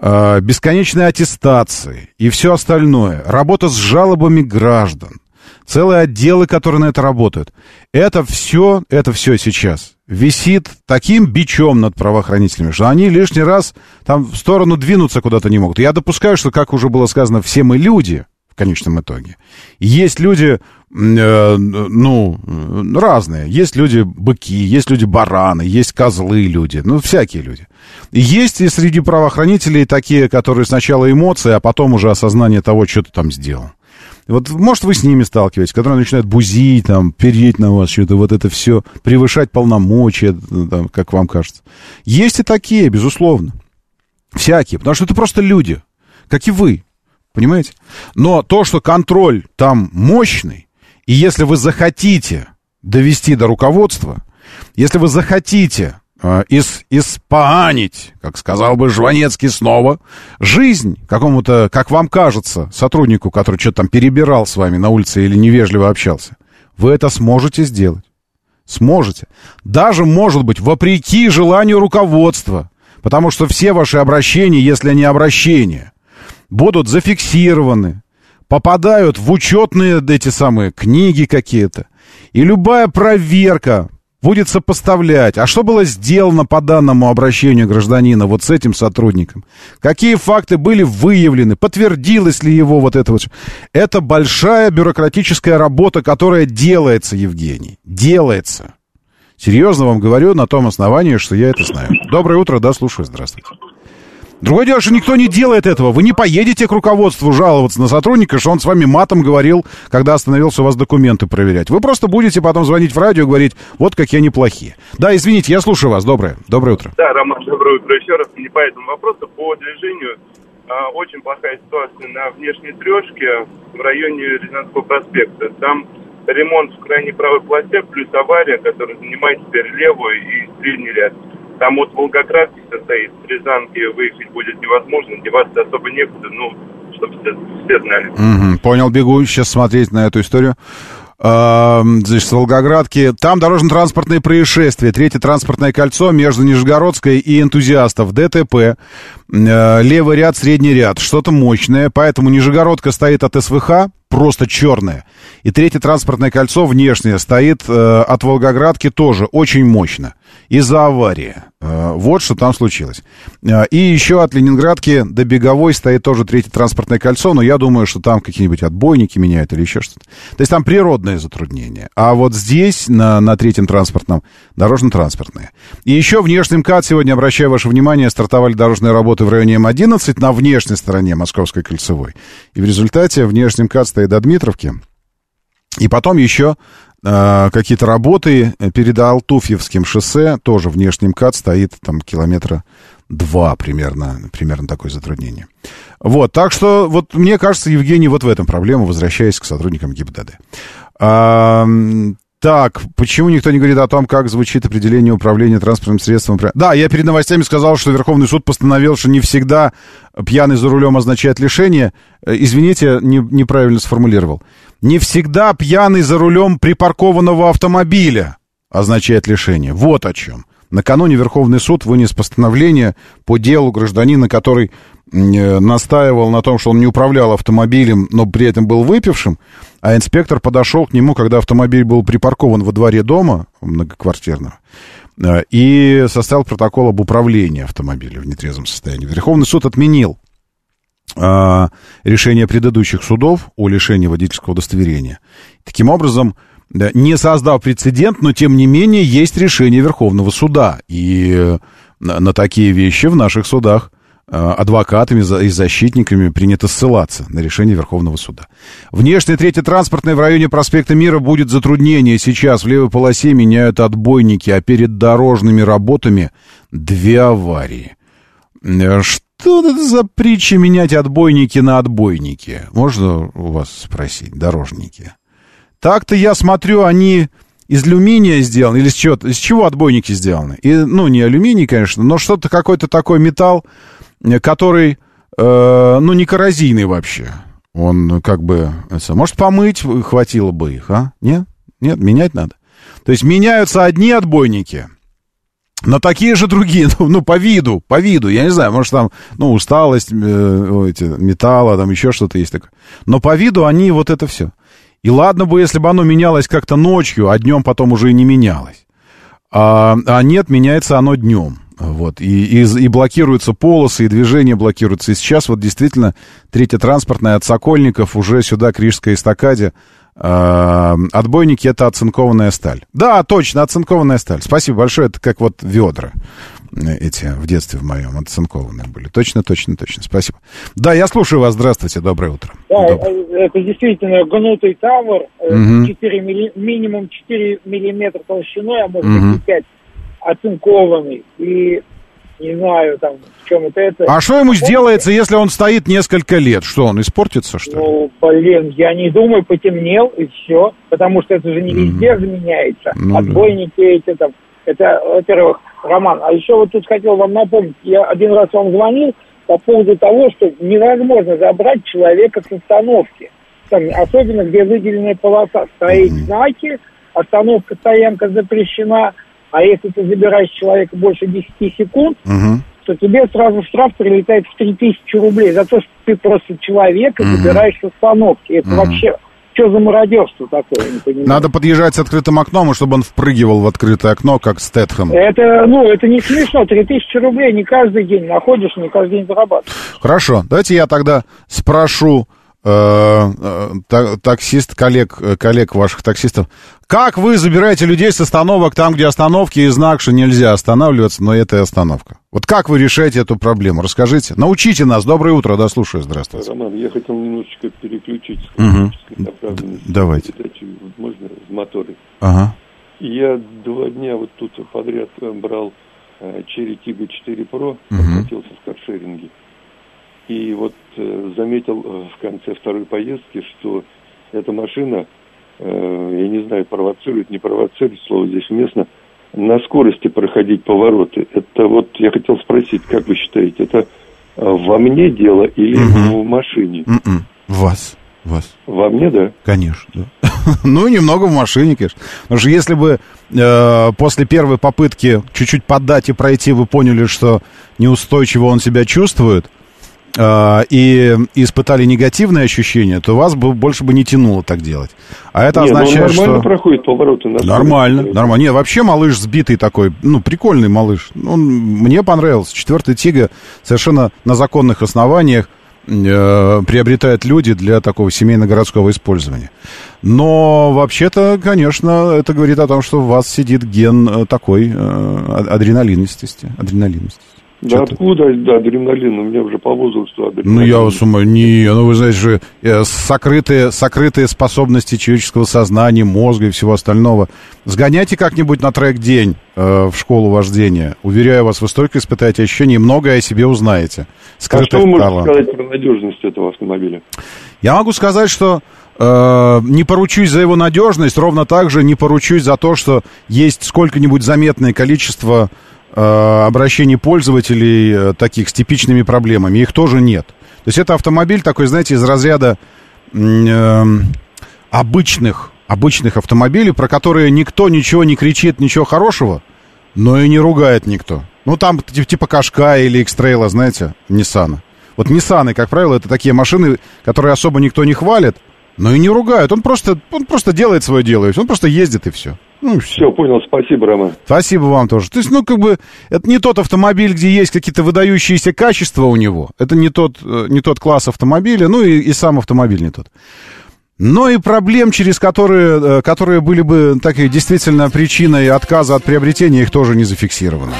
S2: э, бесконечные аттестации и все остальное, работа с жалобами граждан, целые отделы, которые на это работают. Это все, это все сейчас висит таким бичом над правоохранителями, что они лишний раз там в сторону двинуться куда-то не могут. Я допускаю, что, как уже было сказано, все мы люди в конечном итоге. Есть люди, э, ну, разные. Есть люди быки, есть люди бараны, есть козлы люди, ну, всякие люди. Есть и среди правоохранителей такие, которые сначала эмоции, а потом уже осознание того, что ты там сделал. Вот, может, вы с ними сталкиваетесь, которые начинают бузить, там, переть на вас, что-то вот это все, превышать полномочия, там, как вам кажется. Есть и такие, безусловно. Всякие, потому что это просто люди, как и вы, понимаете? Но то, что контроль там мощный, и если вы захотите довести до руководства, если вы захотите э, ис, испанить, как сказал бы Жванецкий снова, жизнь какому-то, как вам кажется, сотруднику, который что-то там перебирал с вами на улице или невежливо общался, вы это сможете сделать. Сможете. Даже, может быть, вопреки желанию руководства. Потому что все ваши обращения, если они обращения, будут зафиксированы, попадают в учетные эти самые книги какие-то. И любая проверка будет сопоставлять, а что было сделано по данному обращению гражданина вот с этим сотрудником, какие факты были выявлены, подтвердилось ли его вот это вот. Это большая бюрократическая работа, которая делается, Евгений, делается. Серьезно вам говорю на том основании, что я это знаю. Доброе утро, да, слушаю, здравствуйте. Другое дело, что никто не делает этого. Вы не поедете к руководству жаловаться на сотрудника, что он с вами матом говорил, когда остановился у вас документы проверять. Вы просто будете потом звонить в радио и говорить, вот какие они плохие. Да, извините, я слушаю вас. Доброе. Доброе утро.
S11: Да, Роман, доброе утро еще раз. Не по этому вопросу, по движению. А, очень плохая ситуация на внешней трешке в районе Рязанского проспекта. Там ремонт в крайней правой полосе, плюс авария, которая занимает теперь левую и средний ряд. Там от Волгоградки состоит, с Рязанки выехать будет невозможно, деваться особо некуда, ну, чтобы все, все знали.
S2: Угу, понял, бегу сейчас смотреть на эту историю. А, значит, с Волгоградки. Там дорожно-транспортные происшествия. Третье транспортное кольцо между Нижегородской и энтузиастов. ДТП. Э, левый ряд, средний ряд. Что-то мощное. Поэтому Нижегородка стоит от СВХ просто черное. И третье транспортное кольцо внешнее стоит э, от Волгоградки тоже очень мощно. Из-за аварии. Э, вот что там случилось. Э, и еще от Ленинградки до Беговой стоит тоже третье транспортное кольцо, но я думаю, что там какие-нибудь отбойники меняют или еще что-то. То есть там природные затруднения. А вот здесь, на, на третьем транспортном, дорожно-транспортные. И еще внешний МКАД сегодня, обращаю ваше внимание, стартовали дорожные работы в районе М11 на внешней стороне Московской кольцевой. И в результате внешний МКАД стоит до Дмитровки. И потом еще какие-то работы перед Алтуфьевским шоссе, тоже внешний МКАД стоит там километра два примерно, примерно такое затруднение. Вот, так что, вот мне кажется, Евгений, вот в этом проблема, возвращаясь к сотрудникам ГИБДД. А, так, почему никто не говорит о том, как звучит определение управления транспортным средством? Да, я перед новостями сказал, что Верховный суд постановил, что не всегда пьяный за рулем означает лишение. Э, извините, не, неправильно сформулировал. Не всегда пьяный за рулем припаркованного автомобиля означает лишение. Вот о чем. Накануне Верховный суд вынес постановление по делу гражданина, который настаивал на том, что он не управлял автомобилем, но при этом был выпившим, а инспектор подошел к нему, когда автомобиль был припаркован во дворе дома многоквартирного, э, и составил протокол об управлении автомобилем в нетрезвом состоянии. Верховный суд отменил э, решение предыдущих судов о лишении водительского удостоверения. Таким образом, не создав прецедент, но тем не менее есть решение Верховного суда. И э, на, такие вещи в наших судах адвокатами и защитниками принято ссылаться на решение Верховного суда. Внешняя третья транспортная в районе проспекта Мира будет затруднение. Сейчас в левой полосе меняют отбойники, а перед дорожными работами две аварии. Э, что это за притча менять отбойники на отбойники? Можно у вас спросить, дорожники? Так-то я смотрю, они из алюминия сделаны, или с чего, из чего отбойники сделаны? И, ну, не алюминий, конечно, но что-то, какой-то такой металл, э, который, э, ну, не коррозийный вообще. Он как бы, может, помыть хватило бы их, а? Нет? Нет, менять надо. То есть меняются одни отбойники, но такие же другие, ну, ну, по виду, по виду, я не знаю, может, там, ну, усталость э, эти, металла, там еще что-то есть такое. Но по виду они вот это все. И ладно бы, если бы оно менялось как-то ночью, а днем потом уже и не менялось. А, а нет, меняется оно днем. Вот, и, и, и блокируются полосы, и движение блокируется. И сейчас вот действительно третья транспортная от Сокольников уже сюда, к Рижской эстакаде, э, отбойники — это оцинкованная сталь. Да, точно, оцинкованная сталь. Спасибо большое, это как вот ведра эти в детстве в моем оцинкованные были. Точно, точно, точно. Спасибо. Да, я слушаю вас. Здравствуйте. Доброе утро.
S7: Да, Доброе. это действительно гнутый тавр. Угу. 4 милли, минимум 4 миллиметра толщиной, а может угу. быть 5 оцинкованный. И не знаю, там, в чем это. это.
S2: А что ему сделается, если он стоит несколько лет? Что, он испортится, что ли?
S7: Ну, блин, я не думаю, потемнел, и все. Потому что это же не везде mm заменяется. Ну, Отбойники да. эти там. Это, во-первых, Роман, а еще вот тут хотел вам напомнить, я один раз вам звонил по поводу того, что невозможно забрать человека с остановки. Там, особенно, где выделенная полоса. Стоит mm-hmm. знаки, остановка, стоянка запрещена, а если ты забираешь человека больше 10 секунд, mm-hmm. то тебе сразу штраф прилетает в 3000 рублей за то, что ты просто человека mm-hmm. забираешь с остановки. Это mm-hmm. вообще что за мародерство такое, я не понимаю.
S2: Надо подъезжать с открытым окном, чтобы он впрыгивал в открытое окно, как Стэтхэм.
S7: Это, ну, это не смешно. 3000 рублей не каждый день находишь, не каждый день зарабатываешь.
S2: Хорошо, давайте я тогда спрошу таксист, коллег, э, коллег ваших таксистов. Как вы забираете людей с остановок там, где остановки и знак, что нельзя останавливаться, но это и остановка? Вот как вы решаете эту проблему? Расскажите. Научите нас. Доброе утро, да, слушаю. Здравствуйте.
S12: Роман, я хотел немножечко переключить с
S2: угу. Давайте.
S12: Передачи, можно, моторы.
S2: Ага.
S12: Я два дня вот тут подряд брал Cherry Tiggo 4 Pro, угу. в каршеринге. И вот э, заметил э, в конце второй поездки, что эта машина, э, я не знаю, провоцирует, не провоцирует, слово здесь уместно, на скорости проходить повороты. Это вот я хотел спросить, как вы считаете, это э, во мне дело или угу. в машине?
S2: М-м. Вас. Вас.
S12: Во мне, да?
S2: Конечно, да. ну, немного в машине, конечно. Потому что если бы э, после первой попытки чуть-чуть поддать и пройти, вы поняли, что неустойчиво он себя чувствует, э, и испытали негативные ощущения, то вас бы больше бы не тянуло так делать. А это не, ну, означает,
S12: нормально
S2: что...
S12: проходит повороты. На
S2: нормально, нормально. Не, вообще малыш сбитый такой, ну, прикольный малыш. Он мне понравился. Четвертый Тига совершенно на законных основаниях э, приобретают люди для такого семейно-городского использования. Но вообще-то, конечно, это говорит о том, что у вас сидит ген э, такой э, адреналинистости. адреналинистости.
S12: Да откуда да, адреналин? У меня уже по возрасту адреналин.
S2: Ну, я вас умоляю, не, ну, вы знаете же, э, сокрытые, сокрытые способности человеческого сознания, мозга и всего остального. Сгоняйте как-нибудь на трек-день э, в школу вождения. Уверяю вас, вы столько испытаете ощущений, многое о себе узнаете.
S12: Скрытых а что вы можете сказать про надежность этого автомобиля?
S2: Я могу сказать, что э, не поручусь за его надежность, ровно так же не поручусь за то, что есть сколько-нибудь заметное количество обращений пользователей э, таких с типичными проблемами. Их тоже нет. То есть это автомобиль такой, знаете, из разряда э, обычных, обычных автомобилей, про которые никто ничего не кричит, ничего хорошего, но и не ругает никто. Ну, там типа Кашка или X-Trail, знаете, Ниссана. Вот Ниссаны, как правило, это такие машины, которые особо никто не хвалит, но и не ругают. Он просто, он просто делает свое дело, он просто ездит и все.
S12: Ну, все. все, понял, спасибо, Роман.
S2: Спасибо вам тоже. То есть, ну, как бы, это не тот автомобиль, где есть какие-то выдающиеся качества у него. Это не тот, э, не тот класс автомобиля, ну и, и сам автомобиль не тот. но и проблем, через которые, э, которые были бы так и действительно причиной отказа от приобретения, их тоже не зафиксировано.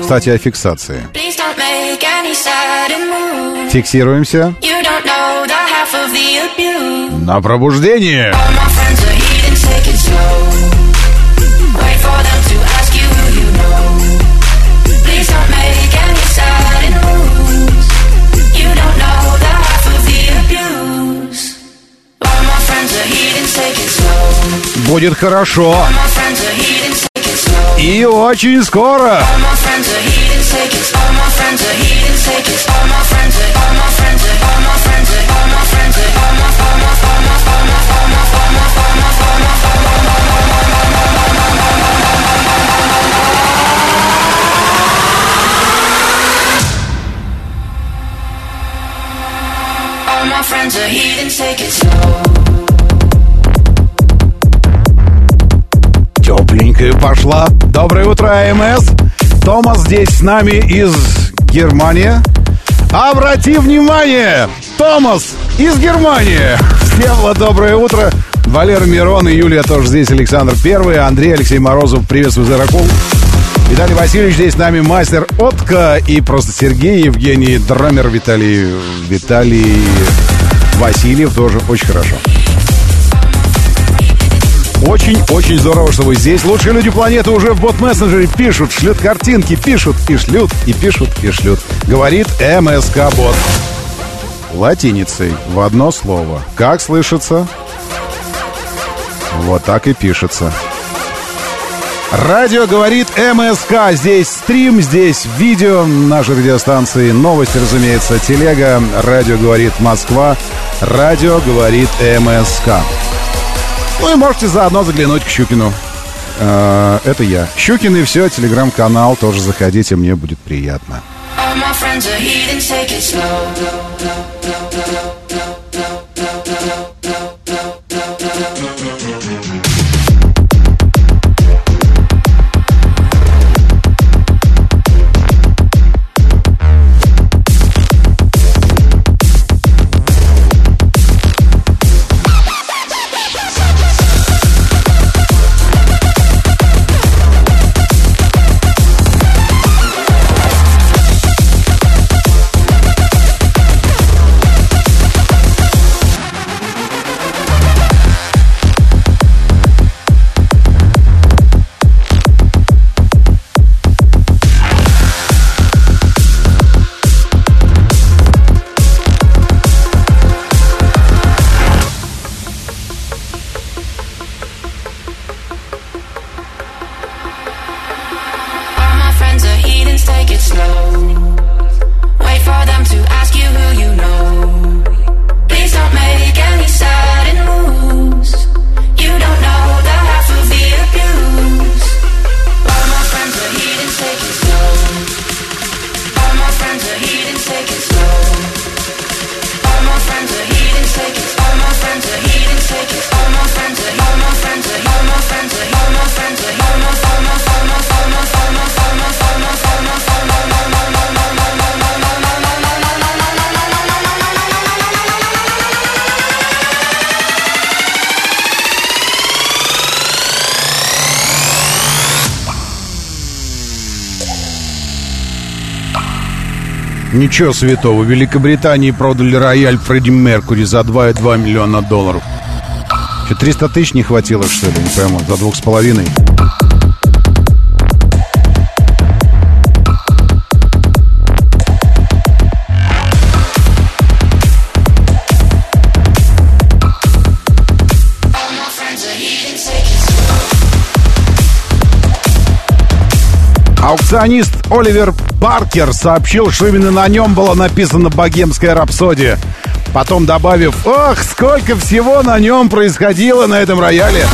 S2: Кстати, о фиксации. Фиксируемся. На пробуждение. Будет хорошо. И очень скоро. friends are heathens, take it slow. Тепленькая пошла. Доброе утро, АМС. Томас здесь с нами из Германии. Обрати внимание, Томас из Германии. Всем доброе утро. Валера Мирон и Юлия тоже здесь, Александр Первый, Андрей Алексей Морозов, приветствую, Заракул. Виталий Васильевич здесь с нами, мастер Отка и просто Сергей, Евгений, драмер Виталий, Виталий Васильев тоже очень хорошо. Очень-очень здорово, что вы здесь. Лучшие люди планеты уже в бот-мессенджере пишут, шлют картинки, пишут и шлют, и пишут, и шлют. Говорит МСК-бот. Латиницей в одно слово. Как слышится? Вот так и пишется. Радио говорит МСК. Здесь стрим, здесь видео нашей радиостанции. Новости, разумеется, телега. Радио говорит Москва. Радио говорит МСК. Ну и можете заодно заглянуть к Щукину. Э, это я. Щукин и все, телеграм-канал, тоже заходите, мне будет приятно. All my friends are heathens, take it slow. Ничего святого. В Великобритании продали рояль Фредди Меркури за 2,2 миллиона долларов. Что, 300 тысяч не хватило, что ли? Не пойму. За двух с половиной. Аукционист Оливер Паркер сообщил, что именно на нем была написана «Богемская рапсодия». Потом добавив, ох, сколько всего на нем происходило на этом рояле.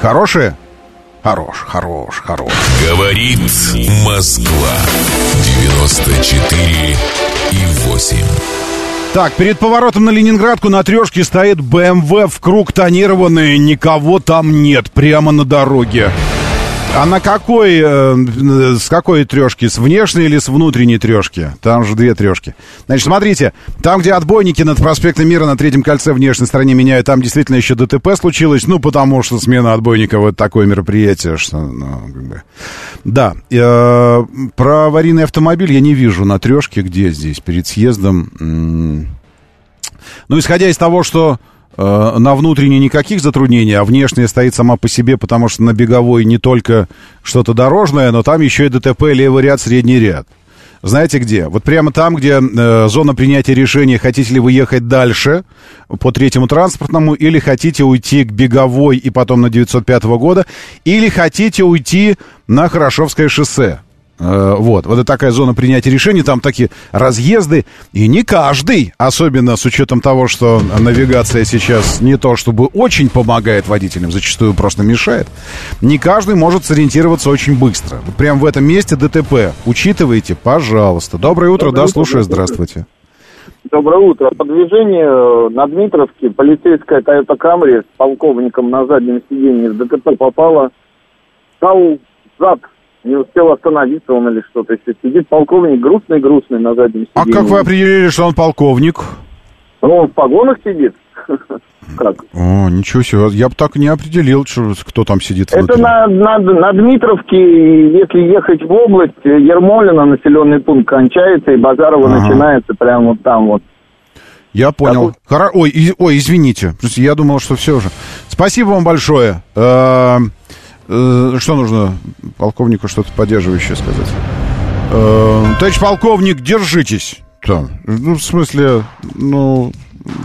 S2: Хорошие? Хорош, хорош, хорош.
S1: Говорит Москва. 94 и 8.
S2: Так, перед поворотом на Ленинградку на трешке стоит БМВ в круг тонированный. Никого там нет, прямо на дороге. А на какой, э, с какой трешки? С внешней или с внутренней трешки? Там же две трешки. Значит, смотрите, там, где отбойники над проспектом Мира на третьем кольце внешней стороне меняют, там действительно еще ДТП случилось, ну, потому что смена отбойников вот такое мероприятие, что, ну, как бы... Да, э, про аварийный автомобиль я не вижу на трешке, где здесь, перед съездом. Ну, исходя из того, что на внутренней никаких затруднений, а внешняя стоит сама по себе, потому что на беговой не только что-то дорожное, но там еще и ДТП, левый ряд, средний ряд. Знаете где? Вот прямо там, где э, зона принятия решения, хотите ли вы ехать дальше по третьему транспортному, или хотите уйти к беговой и потом на 905 года, или хотите уйти на Хорошевское шоссе. Э, вот, вот это такая зона принятия решений, там такие разъезды, и не каждый, особенно с учетом того, что навигация сейчас не то чтобы очень помогает водителям, зачастую просто мешает, не каждый может сориентироваться очень быстро. Вот прямо в этом месте ДТП. Учитывайте, пожалуйста. Доброе утро, Доброе да, утро, слушаю, здравствуйте.
S8: Доброе утро. По движению на Дмитровке полицейская Toyota Camry с полковником на заднем сиденье в ДТП попала. Стал зад не успел остановиться он или что-то еще. Сидит полковник грустный-грустный на заднем
S2: сиденье. А как вы определили, что он полковник?
S8: Ну, он в погонах сидит. Как?
S2: О, ничего себе. Я бы так не определил, что, кто там сидит
S8: Это на, на, на Дмитровке, если ехать в область, Ермолина, населенный пункт кончается, и Базарова ага. начинается прямо вот там вот.
S2: Я понял. Хора... Ой, и... Ой, извините. Я думал, что все же. Спасибо вам большое. Э, Э, что нужно полковнику что-то поддерживающее сказать? Э, товарищ полковник, держитесь. Да. Ну, в смысле, ну,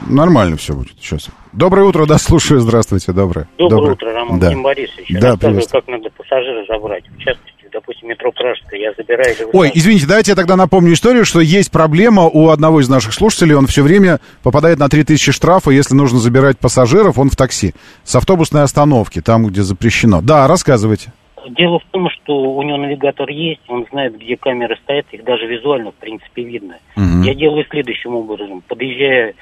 S2: нормально все будет сейчас. Доброе утро, да, слушаю, здравствуйте, доброе.
S13: Доброе, доброе. утро, Роман да. Борисович.
S2: Да, Рассказываю,
S13: как надо пассажира забрать. В частности, допустим, метро Пражская, я забираю...
S2: Ой, извините, давайте я тогда напомню историю, что есть проблема у одного из наших слушателей, он все время попадает на 3000 штрафа, если нужно забирать пассажиров, он в такси, с автобусной остановки, там, где запрещено. Да, рассказывайте.
S13: Дело в том, что у него навигатор есть, он знает, где камеры стоят, их даже визуально, в принципе, видно. Угу. Я делаю следующим образом. Подъезжая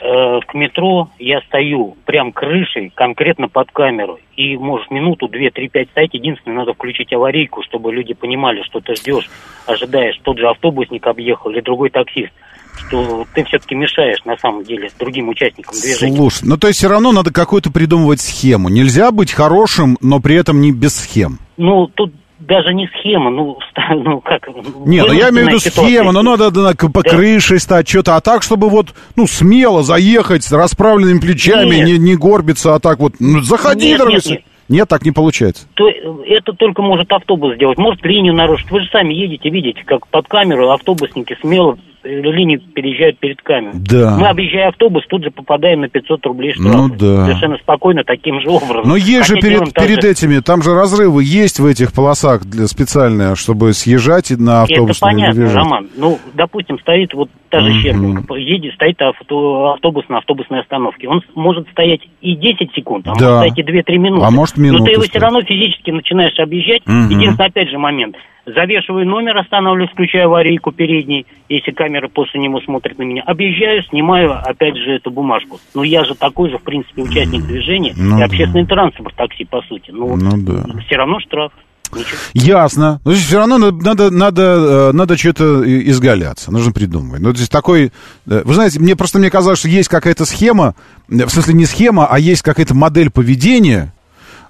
S13: Э, к метро я стою прям крышей, конкретно под камеру. И, может, минуту, две, три, пять стоять. Единственное, надо включить аварийку, чтобы люди понимали, что ты ждешь, ожидаешь. Тот же автобусник объехал или другой таксист что ты все-таки мешаешь на самом деле с другим участникам движения.
S2: Слушай, ну то есть все равно надо какую-то придумывать схему. Нельзя быть хорошим, но при этом не без схем.
S13: Ну, тут даже не схема, ну, ну как...
S2: Не, ну я имею в виду схема, но надо, надо по да. крыше стать, что-то, а так, чтобы вот, ну, смело заехать с расправленными плечами, не, не горбиться, а так вот, ну, заходи, нет, дорогой. Нет, нет. Нет, так не получается.
S13: То, это только может автобус сделать, может линию нарушить. Вы же сами едете, видите, как под камеру автобусники смело линии переезжают перед камерой.
S2: Да.
S13: Мы, объезжая автобус, тут же попадаем на 500 рублей штрафа.
S2: Ну да.
S13: Совершенно спокойно таким же образом.
S2: Но есть Хотя же перед, перед же... этими, там же разрывы есть в этих полосах для, специальные, чтобы съезжать на автобус.
S13: Это понятно, Роман. Ну, допустим, стоит вот та же mm-hmm. едет, стоит авто, автобус на автобусной остановке. Он может стоять и 10 секунд, а да. может стоять и 2-3 минуты.
S2: А может минуту
S13: Но ты его все равно физически начинаешь объезжать. Mm-hmm. Единственный, опять же, момент – завешиваю номер, останавливаюсь, включаю аварийку передней, если камера после него смотрит на меня. Объезжаю, снимаю, опять же, эту бумажку. Но я же такой же, в принципе, участник движения ну, и общественный да. транспорт, такси, по сути. Ну, ну да. все равно штраф.
S2: Ничего. Ясно. Но здесь все равно надо, надо, э, надо что-то изгаляться, нужно придумывать. Ну, здесь такой... Э, вы знаете, мне просто мне казалось, что есть какая-то схема, в смысле не схема, а есть какая-то модель поведения, Э,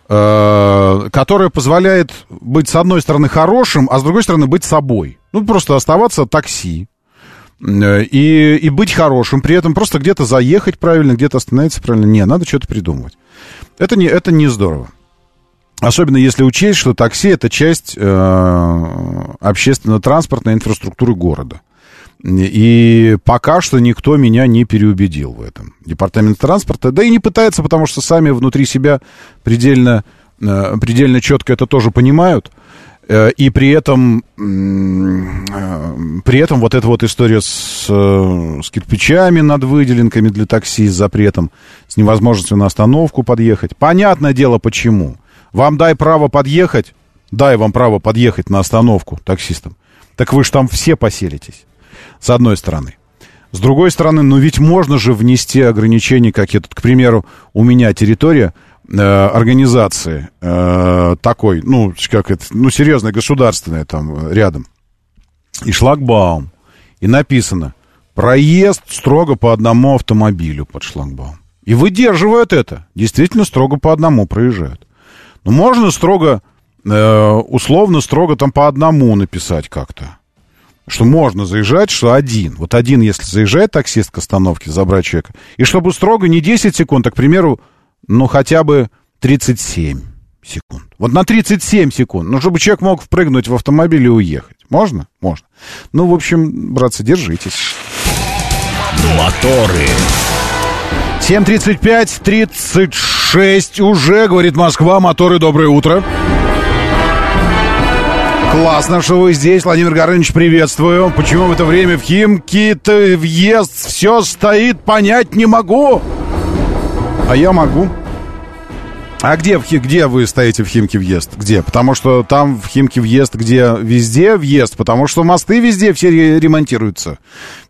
S2: которая позволяет быть, с одной стороны, хорошим, а с другой стороны, быть собой. Ну, просто оставаться такси. Э, и, и быть хорошим, при этом просто где-то заехать правильно, где-то остановиться правильно. Не, надо что-то придумывать. Это не, это не здорово. Особенно если учесть, что такси это часть э, общественно-транспортной инфраструктуры города. И пока что никто меня не переубедил в этом. Департамент транспорта, да и не пытается, потому что сами внутри себя предельно, э, предельно четко это тоже понимают. Э, и при этом, э, при этом вот эта вот история с, с кирпичами над выделенками для такси, с запретом, с невозможностью на остановку подъехать. Понятное дело, почему. Вам дай право подъехать, дай вам право подъехать на остановку таксистам. Так вы же там все поселитесь с одной стороны. С другой стороны, ну ведь можно же внести ограничения какие-то. К примеру, у меня территория э, организации э, такой, ну, как это, ну, серьезная, государственная там рядом. И шлагбаум. И написано, проезд строго по одному автомобилю под шлагбаум. И выдерживают это. Действительно строго по одному проезжают. Ну, можно строго, э, условно, строго там по одному написать как-то. Что можно заезжать, что один. Вот один, если заезжает таксист к остановке, забрать человека. И чтобы строго не 10 секунд, а, к примеру, ну, хотя бы 37 секунд. Вот на 37 секунд. Ну, чтобы человек мог впрыгнуть в автомобиль и уехать. Можно? Можно. Ну, в общем, братцы, держитесь.
S1: Моторы.
S2: 7.35, 36 уже, говорит Москва. Моторы, доброе утро. Классно, что вы здесь, Владимир Горыныч, приветствую. Почему в это время в Химки-то въезд все стоит, понять не могу. А я могу. А где, где вы стоите в Химки въезд? Где? Потому что там в Химки въезд, где везде въезд, потому что мосты везде все ремонтируются.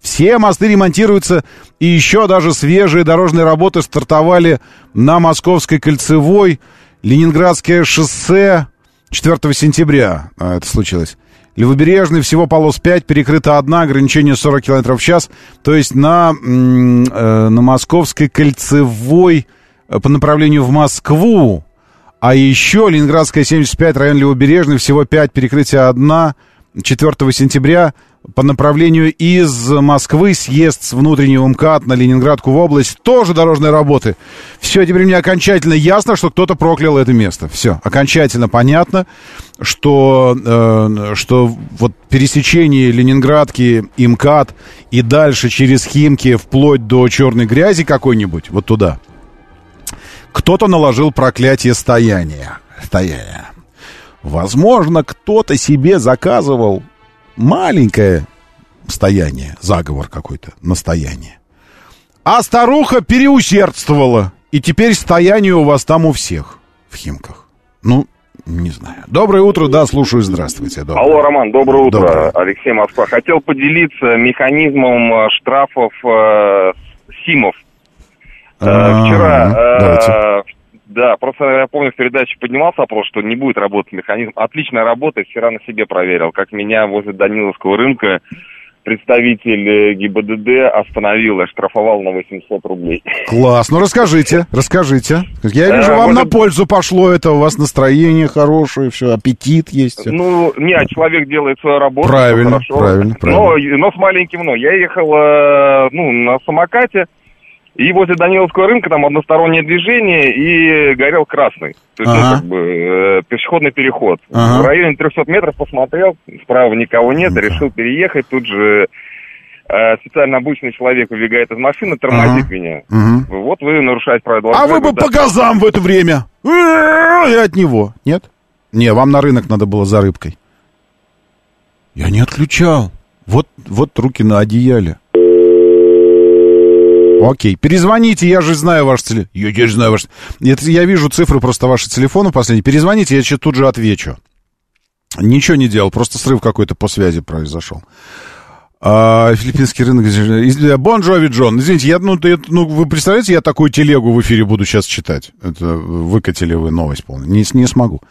S2: Все мосты ремонтируются, и еще даже свежие дорожные работы стартовали на Московской кольцевой, Ленинградское шоссе 4 сентября а, это случилось. Левобережный всего полос 5, перекрыта одна, ограничение 40 км в час. То есть на, э, на Московской кольцевой Э, по направлению в Москву, а еще Ленинградская 75, район Левобережный, всего 5, перекрытия 1, 4 сентября по направлению из Москвы съезд с внутреннего МКАД на Ленинградку в область. Тоже дорожные работы. Все, теперь мне окончательно ясно, что кто-то проклял это место. Все, окончательно понятно, что, э, что вот пересечение Ленинградки и МКАД и дальше через Химки вплоть до черной грязи какой-нибудь, вот туда – кто-то наложил проклятие стояния. Стояния. Возможно, кто-то себе заказывал маленькое стояние, заговор какой-то, настояние. А старуха переусердствовала, и теперь стояние у вас там у всех в Химках. Ну, не знаю. Доброе утро, да, слушаю, здравствуйте.
S14: Доброе. Алло, Роман, доброе утро. Доброе. Алексей Москва. Хотел поделиться механизмом э, штрафов э, СИМов Э, вчера, э, да, просто я помню, в передаче поднимался вопрос, что не будет работать механизм. Отлично работает, вчера на себе проверил. Как меня возле Даниловского рынка представитель э, ГИБДД остановил и штрафовал на 800 рублей.
S2: Класс, ну расскажите, расскажите. Я вижу, вам на пользу пошло это, у вас настроение хорошее, все, аппетит есть.
S14: Ну, не, а человек делает свою работу.
S2: Правильно, правильно, правильно.
S14: Но, но с маленьким но. Я ехал, ну, на самокате, и возле Даниловского рынка там одностороннее движение и горел красный. То есть, ну, ага. ну, как бы, э, пешеходный переход. Ага. В районе 300 метров посмотрел, справа никого нет, ну, решил переехать. Тут же э, специально обычный человек убегает из машины, тормозит ага. меня. Угу. Вот вы нарушаете правила.
S2: А вы бы да. по газам в это время. И от него. Нет? Не, вам на рынок надо было за рыбкой. Я не отключал. Вот, вот руки на одеяле. Окей, перезвоните, я же знаю ваш телефон. Я теперь знаю ваш... Это, я вижу цифры просто вашего телефона последние. Перезвоните, я тут же отвечу. Ничего не делал, просто срыв какой-то по связи произошел. А, филиппинский рынок... Бон Джови Джон. Извините, я, ну, я, ну, вы представляете, я такую телегу в эфире буду сейчас читать? Это выкатили вы новость полную. Не, не смогу.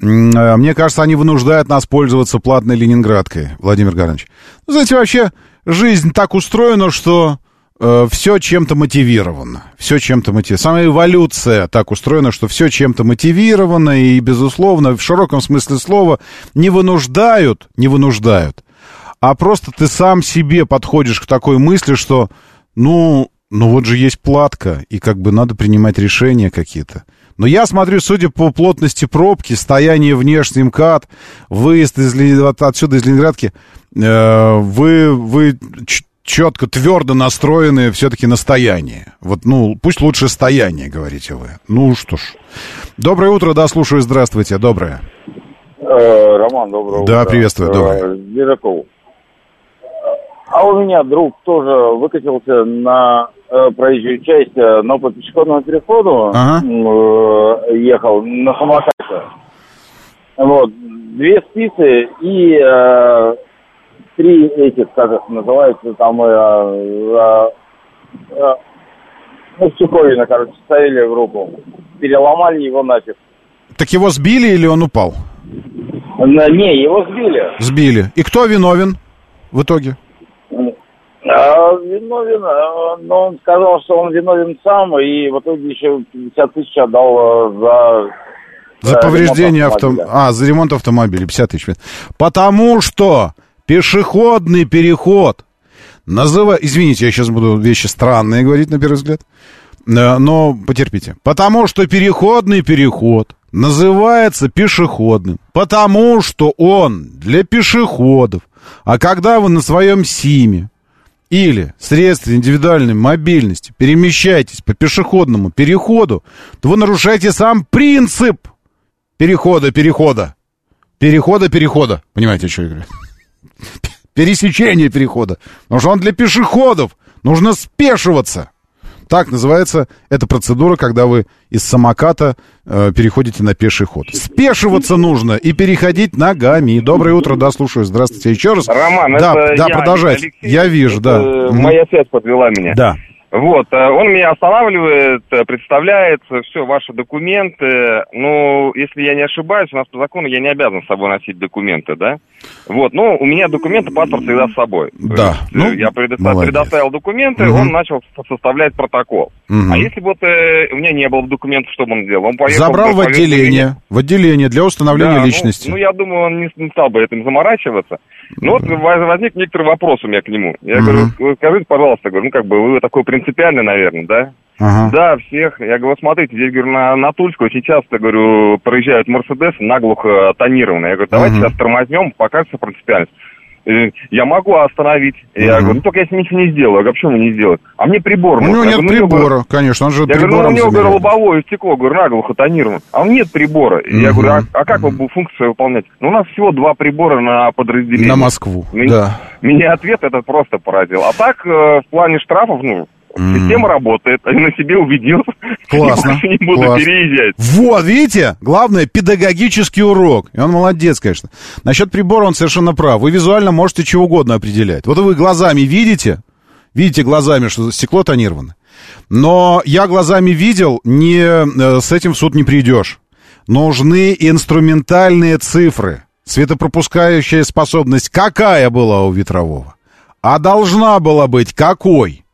S2: А, мне кажется, они вынуждают нас пользоваться платной Ленинградкой, Владимир Гаранович. Ну, знаете, вообще жизнь так устроена, что э, все чем-то мотивировано. Все чем-то мотивировано. Самая эволюция так устроена, что все чем-то мотивировано и, безусловно, в широком смысле слова не вынуждают, не вынуждают, а просто ты сам себе подходишь к такой мысли, что, ну, ну вот же есть платка, и как бы надо принимать решения какие-то. Но я смотрю, судя по плотности пробки, стояние внешний МКАД, выезд из, отсюда из Ленинградки, э, вы, вы четко, твердо настроенные все-таки на стояние. Вот, ну, пусть лучше стояние, говорите вы. Ну что ж. Доброе утро, да, слушаю, здравствуйте, доброе.
S15: Э, Роман, доброе утро.
S2: Да, приветствую, доброе.
S15: Ледоков. А у меня друг тоже выкатился на э, проезжую часть, э, но по пешеходному переходу ага. э, ехал на самокате. Вот, две спицы и э, три этих, как их называется, там, э, э, э, ну, Суховина, короче, ставили в руку. Переломали его нафиг.
S2: Так его сбили или он упал?
S15: Не, его сбили.
S2: Сбили. И кто виновен в итоге?
S15: А, виновен, а, но он сказал, что он виновен сам, и в итоге еще 50 тысяч отдал а, за...
S2: За повреждение автомобиля. А, за ремонт автомобиля, 50 тысяч. Потому что пешеходный переход называй... Извините, я сейчас буду вещи странные говорить на первый взгляд, э, но потерпите. Потому что переходный переход называется пешеходным, потому что он для пешеходов. А когда вы на своем СИМе или средстве индивидуальной мобильности перемещаетесь по пешеходному переходу, то вы нарушаете сам принцип перехода-перехода. Перехода-перехода. Понимаете, что я говорю? Пересечение перехода. Потому что он для пешеходов. Нужно спешиваться. Так называется эта процедура, когда вы из самоката э, переходите на пеший ход. Спешиваться нужно и переходить ногами. Доброе утро, да, слушаю. Здравствуйте еще раз.
S14: Роман,
S2: да,
S14: это
S2: да,
S14: я,
S2: продолжайте.
S14: Алексей,
S2: я вижу, да.
S14: Моя связь подвела меня.
S2: Да.
S14: Вот, э, он меня останавливает, э, представляет, все, ваши документы. Ну, если я не ошибаюсь, у нас по закону я не обязан с собой носить документы, да? Вот, ну, у меня документы, паспорт всегда с собой.
S2: Да.
S14: Есть, ну, я предоставил, предоставил документы, угу. он начал составлять протокол. Угу. А если бы вот э, у меня не было документов, что бы он сделал? Он
S2: поехал... Забрал в отделение, в отделение для установления
S14: да,
S2: личности.
S14: Ну, ну, я думаю, он не стал бы этим заморачиваться. Ну, вот возник некоторый вопрос у меня к нему. Я говорю, скажите, пожалуйста, говорю, ну, как бы вы такой принципиальный, наверное, да? Ага. Да, всех. Я говорю, смотрите, здесь, говорю, на, на Тульскую сейчас, я говорю, проезжают Мерседесы наглухо тонированные. Я говорю, давайте ага. сейчас тормознем, покажется принципиальность. Я могу остановить. Я говорю, ну только если ничего не сделаю. Я говорю, почему не сделать? А мне прибор.
S2: У него нет говорю, прибора, говорю, конечно, он же
S14: Я говорю, ну у него, говорю, лобовое стекло, говорю, наглухо тонировано. А он нет прибора. Угу. Я говорю, а, а как вы будете функцию выполнять? Ну у нас всего два прибора на подразделение.
S2: На Москву,
S14: меня,
S2: да.
S14: Меня ответ этот просто поразил. А так, э, в плане штрафов, ну, Система работает, я на себе убедился.
S2: Классно.
S14: не буду
S2: классно.
S14: переезжать.
S2: Вот, видите? Главное, педагогический урок. И он молодец, конечно. Насчет прибора он совершенно прав. Вы визуально можете чего угодно определять. Вот вы глазами видите, видите глазами, что стекло тонировано. Но я глазами видел, не, э, с этим в суд не придешь. Нужны инструментальные цифры. Светопропускающая способность какая была у ветрового? А должна была быть какой?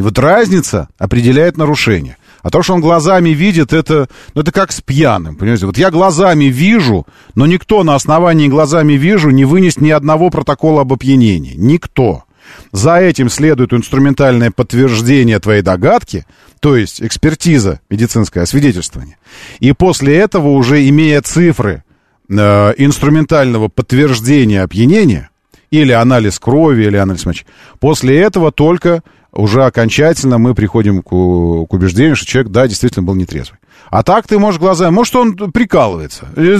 S2: И вот разница определяет нарушение. А то, что он глазами видит, это, ну, это как с пьяным, понимаете? Вот я глазами вижу, но никто на основании глазами вижу не вынес ни одного протокола об опьянении. Никто. За этим следует инструментальное подтверждение твоей догадки, то есть экспертиза, медицинское освидетельствование. И после этого, уже имея цифры э, инструментального подтверждения опьянения, или анализ крови, или анализ мочи, после этого только уже окончательно мы приходим к, к убеждению, что человек, да, действительно был нетрезвый. А так ты можешь глазами... Может, он прикалывается. Э,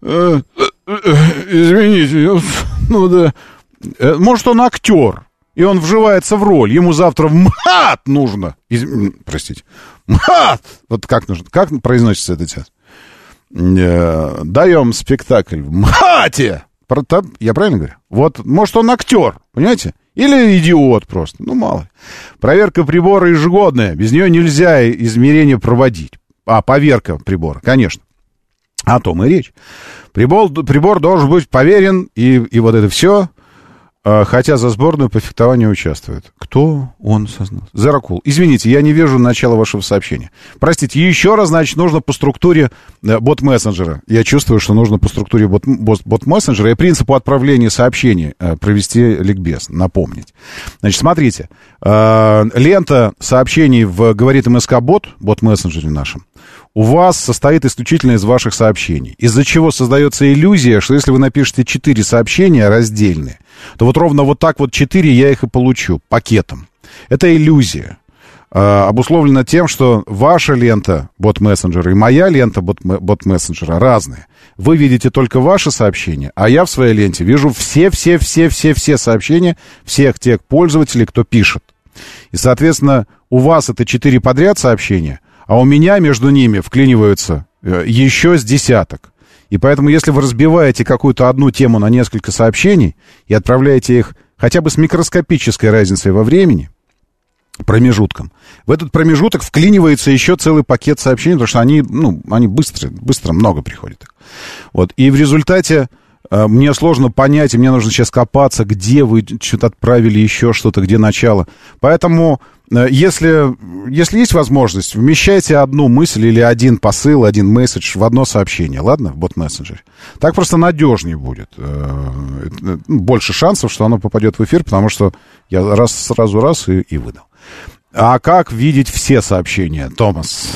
S2: э, извините, ну да. Э, может, он актер, и он вживается в роль. Ему завтра в МХАТ нужно. Из... Простите. МХАТ! Вот как нужно? Как произносится это сейчас? Даем спектакль в МХАТе. Я правильно говорю? Вот, может, он актер, понимаете? Или идиот просто. Ну, мало. Проверка прибора ежегодная. Без нее нельзя измерения проводить. А, поверка прибора, конечно. О том и речь. Прибор, прибор должен быть поверен, и, и вот это все хотя за сборную по фехтованию участвует. Кто он сознался? Заракул. Извините, я не вижу начала вашего сообщения. Простите, еще раз, значит, нужно по структуре э, бот-мессенджера. Я чувствую, что нужно по структуре бот-мессенджера и принципу отправления сообщений э, провести ликбез, напомнить. Значит, смотрите. Э, лента сообщений в «Говорит МСК бот», бот-мессенджере нашем, у вас состоит исключительно из ваших сообщений. Из-за чего создается иллюзия, что если вы напишете 4 сообщения раздельные, то вот ровно вот так вот 4 я их и получу пакетом. Это иллюзия. Э, обусловлена тем, что ваша лента бот-мессенджера и моя лента бот-мессенджера разные. Вы видите только ваши сообщения, а я в своей ленте вижу все-все-все-все-все сообщения всех тех пользователей, кто пишет. И, соответственно, у вас это 4 подряд сообщения, а у меня между ними вклиниваются э, еще с десяток. И поэтому, если вы разбиваете какую-то одну тему на несколько сообщений и отправляете их хотя бы с микроскопической разницей во времени, промежутком. В этот промежуток вклинивается еще целый пакет сообщений, потому что они, ну, они быстро, быстро много приходят. Вот. И в результате мне сложно понять, и мне нужно сейчас копаться, где вы что-то отправили, еще что-то, где начало. Поэтому, э, если, если есть возможность, вмещайте одну мысль или один посыл, один месседж в одно сообщение, ладно, в бот-мессенджере. Так просто надежнее будет. Э, больше шансов, что оно попадет в эфир, потому что я раз, сразу раз и, и выдал. А как видеть все сообщения, Томас?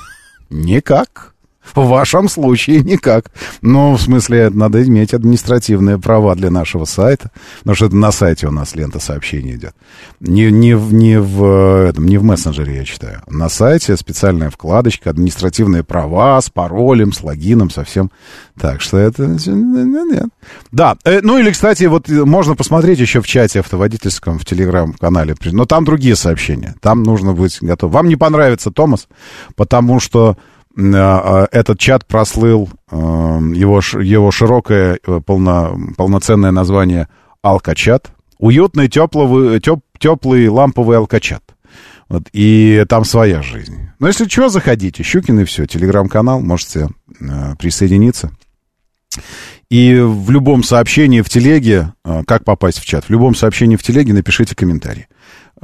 S2: Никак. В вашем случае никак. Ну, в смысле, надо иметь административные права для нашего сайта. Потому что это на сайте у нас лента сообщений идет. Не, не, в, не, в, этом, не в мессенджере, я читаю. На сайте специальная вкладочка, административные права с паролем, с логином, совсем. Так что это... Нет. Да, э, ну или, кстати, вот можно посмотреть еще в чате автоводительском, в телеграм-канале. Но там другие сообщения. Там нужно быть готов. Вам не понравится, Томас, потому что этот чат прослыл, э, его, его широкое полно, полноценное название «Алкачат». Уютный, теплый, теп, теплый ламповый алкачат. Вот, и там своя жизнь. Но если что, заходите. Щукин и все. Телеграм-канал. Можете э, присоединиться. И в любом сообщении в телеге, э, как попасть в чат, в любом сообщении в телеге напишите комментарий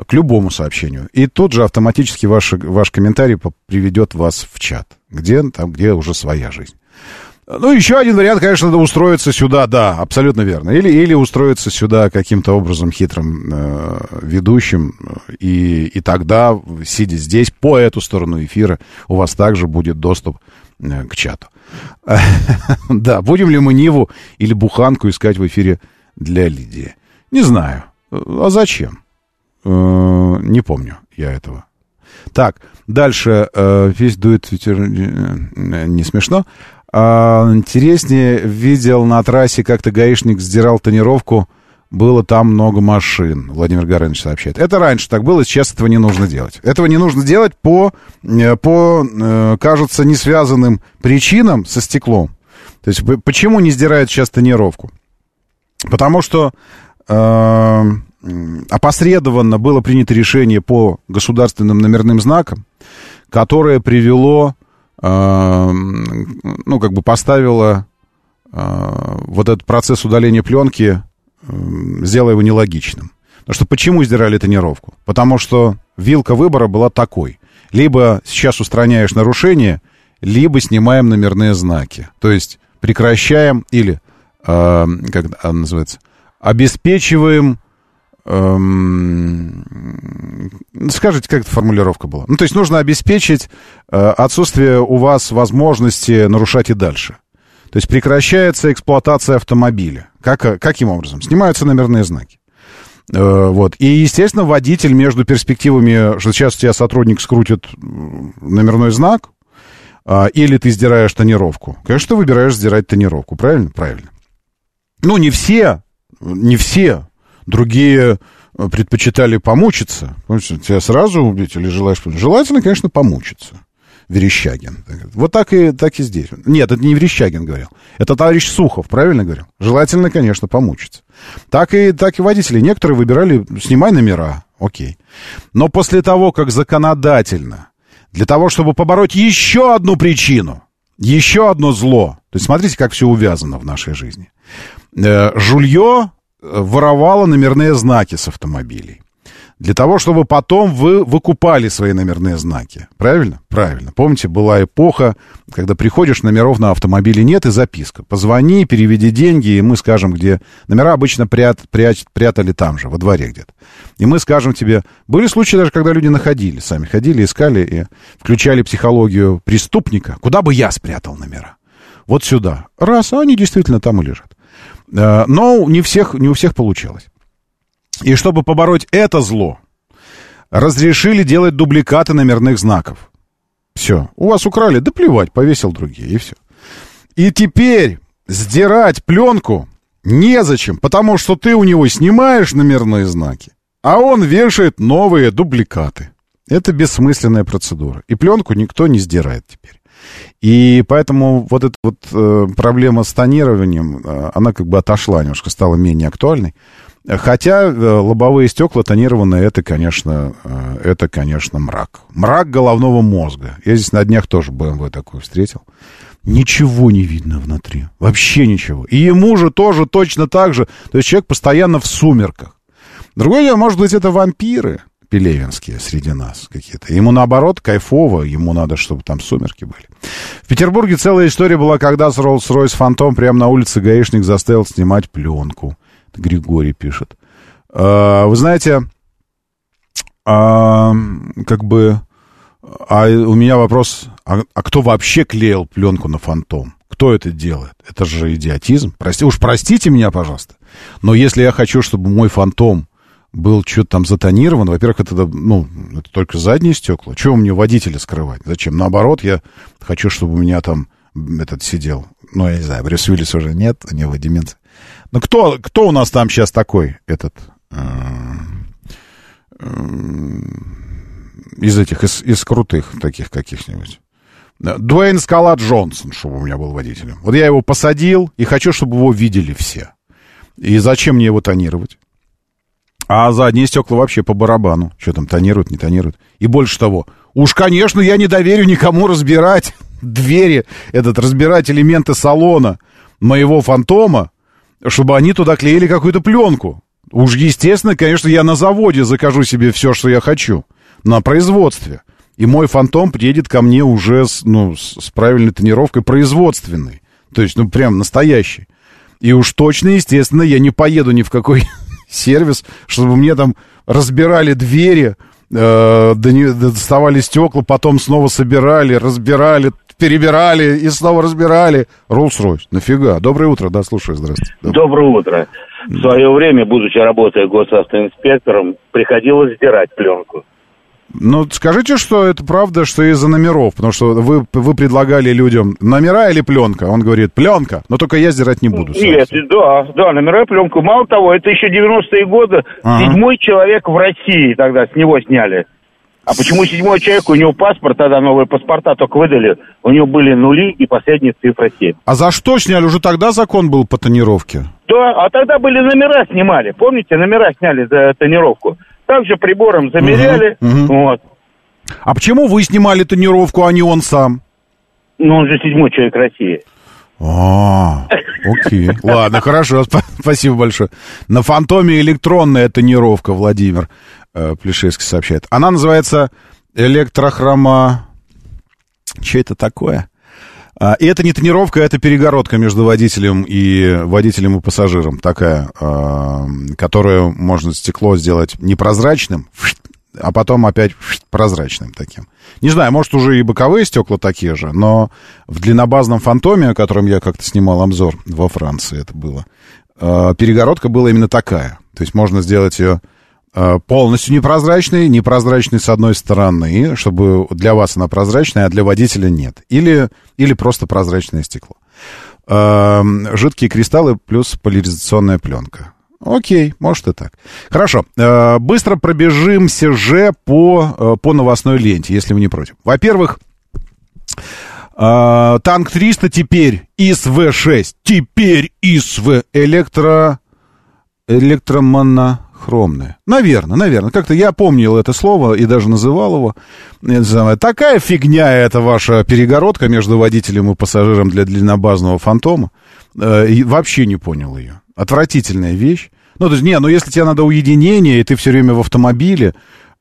S2: к любому сообщению. И тут же автоматически ваш, ваш комментарий приведет вас в чат, где, там, где уже своя жизнь. Ну, еще один вариант, конечно, это устроиться сюда, да, абсолютно верно. Или, или устроиться сюда каким-то образом хитрым э, ведущим, и, и тогда, сидя здесь, по эту сторону эфира, у вас также будет доступ э, к чату. Да, будем ли мы Ниву или Буханку искать в эфире для Лидии? Не знаю. А зачем? Э, не помню я этого. Так, дальше. Э, весь дует ветер... Э, не смешно. А, интереснее, видел на трассе, как-то гаишник сдирал тонировку. Было там много машин, Владимир Горыныч сообщает. Это раньше так было, сейчас этого не нужно делать. Этого не нужно делать по, по кажется, не связанным причинам со стеклом. То есть почему не сдирают сейчас тонировку? Потому что э, опосредованно было принято решение по государственным номерным знакам, которое привело, э, ну, как бы поставило э, вот этот процесс удаления пленки, э, сделая его нелогичным. Потому что почему сдирали тонировку? Потому что вилка выбора была такой. Либо сейчас устраняешь нарушение, либо снимаем номерные знаки. То есть прекращаем или, э, как она называется, обеспечиваем Эм, скажите, как эта формулировка была? Ну, то есть нужно обеспечить э, отсутствие у вас возможности нарушать и дальше. То есть прекращается эксплуатация автомобиля. Как, каким образом? Снимаются номерные знаки. Э, вот. И, естественно, водитель между перспективами, что сейчас у тебя сотрудник скрутит номерной знак, э, или ты сдираешь тонировку. Конечно, ты выбираешь сдирать тонировку, правильно? Правильно. Ну, не все, не все Другие э, предпочитали помучиться. Тебя сразу убить или желаешь... Желательно, конечно, помучиться. Верещагин. Вот так и, так и здесь. Нет, это не Верещагин говорил. Это товарищ Сухов, правильно говорил? Желательно, конечно, помучиться. Так и, так и водители. Некоторые выбирали, снимай номера, окей. Но после того, как законодательно, для того, чтобы побороть еще одну причину, еще одно зло, то есть смотрите, как все увязано в нашей жизни. Э, жулье воровала номерные знаки с автомобилей. Для того, чтобы потом вы выкупали свои номерные знаки. Правильно? Правильно. Помните, была эпоха, когда приходишь, номеров на автомобиле нет и записка. Позвони, переведи деньги, и мы скажем, где... Номера обычно прят, прят, прятали там же, во дворе где-то. И мы скажем тебе... Были случаи даже, когда люди находили, сами ходили, искали и включали психологию преступника. Куда бы я спрятал номера? Вот сюда. Раз, а они действительно там и лежат. Э, но не, всех, не у всех получалось. И чтобы побороть это зло, разрешили делать дубликаты номерных знаков. Все. У вас украли, да плевать, повесил другие, и все. И теперь сдирать пленку незачем, потому что ты у него снимаешь номерные знаки, а он вешает новые дубликаты. Это бессмысленная процедура. И пленку никто не сдирает теперь. И поэтому вот эта вот э, проблема с тонированием, э, она как бы отошла немножко, стала менее актуальной. Хотя э, лобовые стекла тонированные, это, конечно, э, это, конечно, мрак. Мрак головного мозга. Я здесь на днях тоже BMW такой встретил. Ничего не видно внутри. Вообще ничего. И ему же тоже точно так же. То есть человек постоянно в сумерках. Другое дело, может быть, это вампиры пелевинские среди нас какие-то. Ему, наоборот, кайфово. Ему надо, чтобы там сумерки были. В Петербурге целая история была, когда с Rolls-Royce Phantom прямо на улице гаишник заставил снимать пленку. Григорий пишет. А, вы знаете, а, как бы... А у меня вопрос, а, а кто вообще клеил пленку на фантом? Кто это делает? Это же идиотизм. Прости, уж простите меня, пожалуйста. Но если я хочу, чтобы мой фантом был что-то там затонирован, во-первых, это, ну, это только задние стекла. Чего мне водителя скрывать? Зачем? Наоборот, я хочу, чтобы у меня там этот сидел. Ну, я не знаю, Брюс Уиллис уже нет, у него деменция. Ну, кто, кто у нас там сейчас такой, этот, э, э, из этих, из, из крутых таких каких-нибудь? Дуэйн Скала Джонсон, чтобы у меня был водителем. Вот я его посадил и хочу, чтобы его видели все. И зачем мне его тонировать? А задние стекла вообще по барабану. Что там, тонируют, не тонируют. И больше того, уж, конечно, я не доверю никому разбирать двери, этот, разбирать элементы салона моего фантома, чтобы они туда клеили какую-то пленку. Уж естественно, конечно, я на заводе закажу себе все, что я хочу. На производстве. И мой фантом приедет ко мне уже с, ну, с правильной тонировкой производственной. То есть, ну, прям настоящий. И уж точно, естественно, я не поеду ни в какой сервис, чтобы мне там разбирали двери, э, доставали стекла, потом снова собирали, разбирали, перебирали и снова разбирали. Rolls-Royce. Нафига? Доброе утро, да, слушаю, здравствуйте.
S16: Доброе утро. В свое время, будучи работая госавтоинспектором, приходилось сдирать пленку.
S2: Ну, скажите, что это правда, что из-за номеров, потому что вы, вы предлагали людям номера или пленка. Он говорит, пленка, но только я сдирать не буду.
S16: Нет, да, да, номера и пленку. Мало того, это еще 90-е годы. Ага. Седьмой человек в России тогда с него сняли. А почему седьмой человек, у него паспорт, тогда новые паспорта только выдали, у него были нули и последняя цифра 7.
S2: А за что сняли? Уже тогда закон был по тонировке?
S16: Да, а тогда были номера снимали, помните, номера сняли за тонировку. Также прибором замеряли, угу, угу. вот.
S2: А почему вы снимали тонировку, а не он сам?
S16: Ну, он же седьмой человек России.
S2: А, окей. Ладно, хорошо, спасибо большое. На фантоме электронная тонировка, Владимир э, Плешевский сообщает. Она называется электрохрома... Что это такое? А, и это не тонировка, это перегородка между водителем и водителем и пассажиром. Такая, а, которую можно стекло сделать непрозрачным, а потом опять прозрачным таким. Не знаю, может, уже и боковые стекла такие же, но в длиннобазном фантоме, о котором я как-то снимал обзор во Франции, это было, а, перегородка была именно такая. То есть можно сделать ее полностью непрозрачной, непрозрачной с одной стороны, чтобы для вас она прозрачная, а для водителя нет. Или, или просто прозрачное стекло. А, жидкие кристаллы плюс поляризационная пленка. Окей, может и так. Хорошо. Э, быстро пробежимся же по, э, по новостной ленте, если вы не против. Во-первых, э, танк 300 теперь ИСВ-6. Теперь ИСВ. Электро... Электромонохромное. Наверное, наверное. Как-то я помнил это слово и даже называл его. Такая фигня это ваша перегородка между водителем и пассажиром для длиннобазного фантома. И вообще не понял ее. Отвратительная вещь. Ну, то есть, не, ну если тебе надо уединение, и ты все время в автомобиле,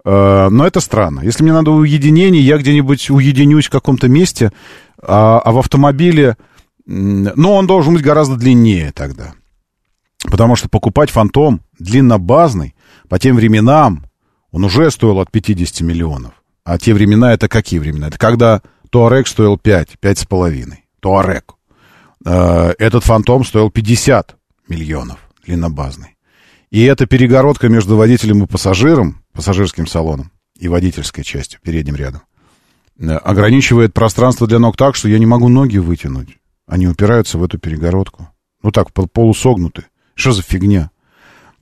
S2: э, но это странно. Если мне надо уединение, я где-нибудь уединюсь в каком-то месте, а, а в автомобиле, ну, он должен быть гораздо длиннее тогда. Потому что покупать фантом длиннобазный по тем временам, он уже стоил от 50 миллионов. А те времена это какие времена? Это когда Туарек стоил 5, 5,5. Туарек. Э, этот фантом стоил 50 миллионов, длиннобазный. И эта перегородка между водителем и пассажиром, пассажирским салоном и водительской частью, передним рядом, э, ограничивает пространство для ног так, что я не могу ноги вытянуть. Они упираются в эту перегородку. Ну так, полусогнуты. Что за фигня?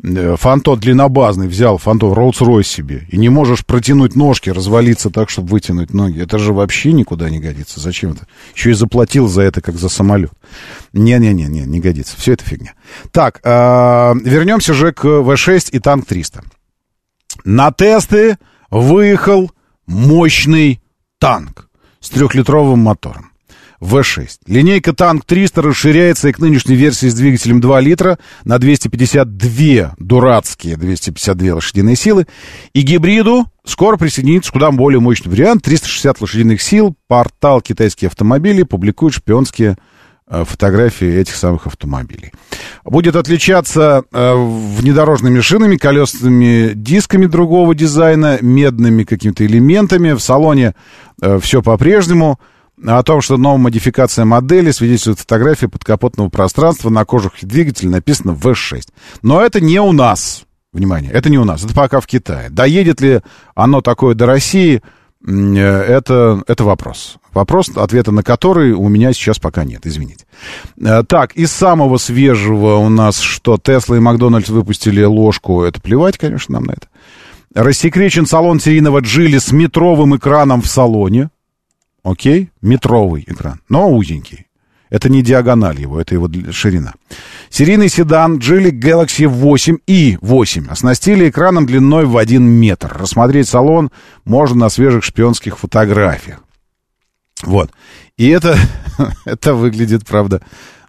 S2: э, фантон длиннобазный взял, фантон Rolls-Royce себе, и не можешь протянуть ножки, развалиться так, чтобы вытянуть ноги. Это же вообще никуда не годится. Зачем это? Еще и заплатил за это, как за самолет. Не-не-не, не не годится. Все это фигня. Так, э, вернемся же к В-6 и танк 300. На тесты выехал мощный танк с трехлитровым мотором. В6. Линейка танк 300 расширяется и к нынешней версии с двигателем 2 литра на 252 дурацкие 252 лошадиные силы. И гибриду скоро присоединится куда более мощный вариант 360 лошадиных сил. Портал «Китайские автомобили» публикует шпионские э, фотографии этих самых автомобилей. Будет отличаться э, внедорожными шинами, колесными дисками другого дизайна, медными какими-то элементами. В салоне э, все по-прежнему. О том, что новая модификация модели свидетельствует фотография подкапотного пространства на кожухе двигателя, написано V6. Но это не у нас. Внимание, это не у нас, это пока в Китае. Доедет ли оно такое до России, э, это, это вопрос. Вопрос, ответа на который у меня сейчас пока нет, извините. Э, так, из самого свежего у нас что? Тесла и Макдональдс выпустили ложку. Это плевать, конечно, нам на это. Рассекречен салон серийного Джили с метровым экраном в салоне. Окей? Метровый экран, но узенький. Это не диагональ его, это его ширина. Серийный седан Geely Galaxy 8 и 8 оснастили экраном длиной в 1 метр. Рассмотреть салон можно на свежих шпионских фотографиях. Вот. И это, это выглядит, правда,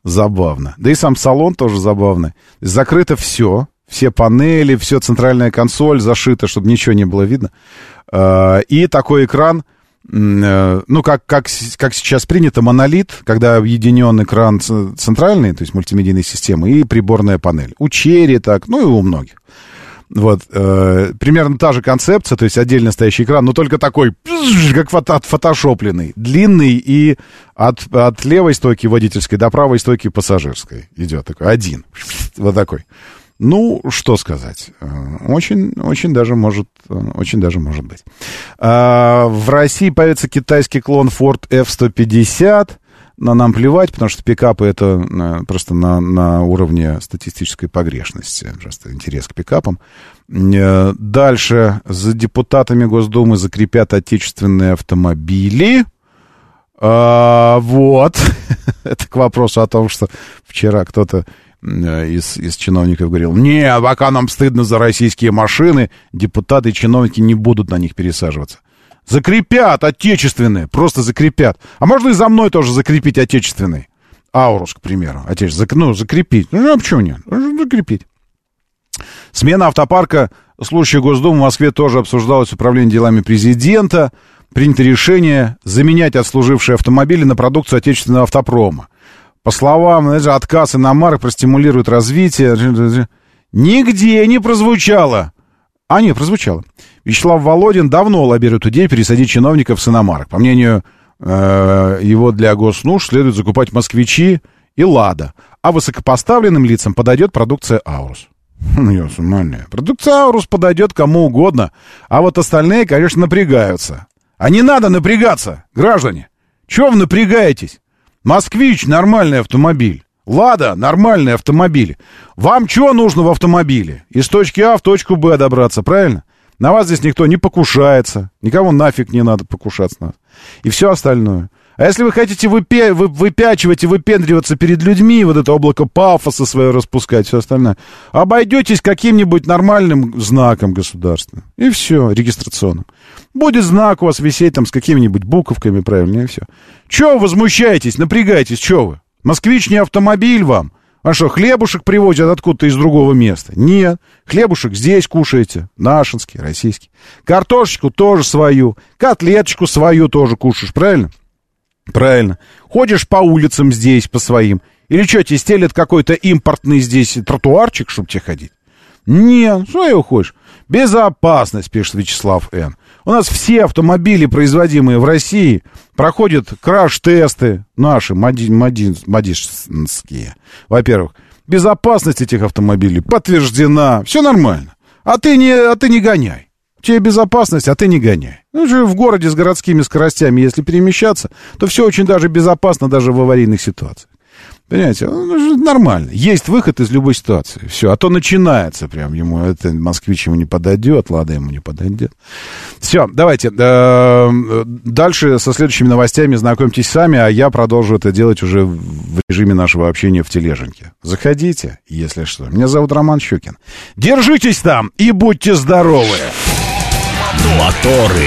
S2: забавно. Да и сам салон тоже забавный. Закрыто все. Все панели, все центральная консоль зашита, чтобы ничего не было видно. А, и такой экран ну, как, как, как сейчас принято, монолит, когда объединен экран центральный, то есть мультимедийной системы, и приборная панель. У Черри так, ну и у многих. Вот, э, примерно та же концепция, то есть отдельно стоящий экран, но только такой, как фото, отфотошопленный, длинный и от, от левой стойки водительской до правой стойки пассажирской идет такой, один, вот такой. Ну, что сказать. Э, очень, очень даже может, э, очень даже может быть. А, в России появится китайский клон Ford F-150. Но нам плевать, потому что пикапы это э, просто на, на уровне статистической погрешности. Просто интерес к пикапам. Дальше за депутатами Госдумы закрепят отечественные автомобили. А, вот. это к вопросу о том, что вчера кто-то из, из чиновников говорил, не, а пока нам стыдно за российские машины, депутаты и чиновники не будут на них пересаживаться. Закрепят отечественные, просто закрепят. А можно и за мной тоже закрепить отечественный. Аурус, к примеру, отечественный. Ну, закрепить. Ну, а почему нет? Закрепить. Смена автопарка, слушая Госдуму в Москве тоже обсуждалась управлением делами президента. Принято решение заменять отслужившие автомобили на продукцию отечественного автопрома. По словам, знаете, отказ иномарок простимулирует развитие. Нигде не прозвучало. А, нет, прозвучало. Вячеслав Володин давно лоббирует идею пересадить чиновников с иномарок. По мнению э, его для госнуш следует закупать москвичи и «Лада». А высокопоставленным лицам подойдет продукция «Аурус». Ну, я Продукция «Аурус» подойдет кому угодно. А вот остальные, конечно, напрягаются. А не надо напрягаться, граждане. Чего вы напрягаетесь? Москвич — нормальный автомобиль. Лада — нормальный автомобиль. Вам что нужно в автомобиле? Из точки А в точку Б добраться, правильно? На вас здесь никто не покушается. Никому нафиг не надо покушаться на вас. И все остальное. А если вы хотите выпя- вы- выпячивать и выпендриваться перед людьми, вот это облако пафоса свое распускать, все остальное, обойдетесь каким-нибудь нормальным знаком государственным. И все, регистрационным. Будет знак у вас висеть там с какими-нибудь буковками, правильно, и все. Че вы возмущаетесь, напрягаетесь, че вы? Москвич не автомобиль вам. А что, хлебушек привозят откуда-то из другого места? Нет. Хлебушек здесь кушаете. Нашинский, российский. Картошечку тоже свою. Котлеточку свою тоже кушаешь, правильно? Правильно. Ходишь по улицам здесь, по своим. Или что, тебе стелят какой-то импортный здесь тротуарчик, чтобы тебе ходить? Нет, свое хочешь. Безопасность, пишет Вячеслав Н. У нас все автомобили, производимые в России, проходят краш-тесты наши, мади, мади, мадишские. Во-первых, безопасность этих автомобилей подтверждена, все нормально. А ты не, а ты не гоняй. Тебе безопасность, а ты не гоняй. Ну же в городе с городскими скоростями, если перемещаться, то все очень даже безопасно даже в аварийных ситуациях. Понимаете, ну, нормально. Есть выход из любой ситуации. Все. А то начинается прям ему. Это москвич ему не подойдет, Лада ему не подойдет. Все, давайте. Э, дальше со следующими новостями знакомьтесь сами, а я продолжу это делать уже в режиме нашего общения в тележеньке. Заходите, если что. Меня зовут Роман Щукин. Держитесь там и будьте здоровы.
S1: Моторы.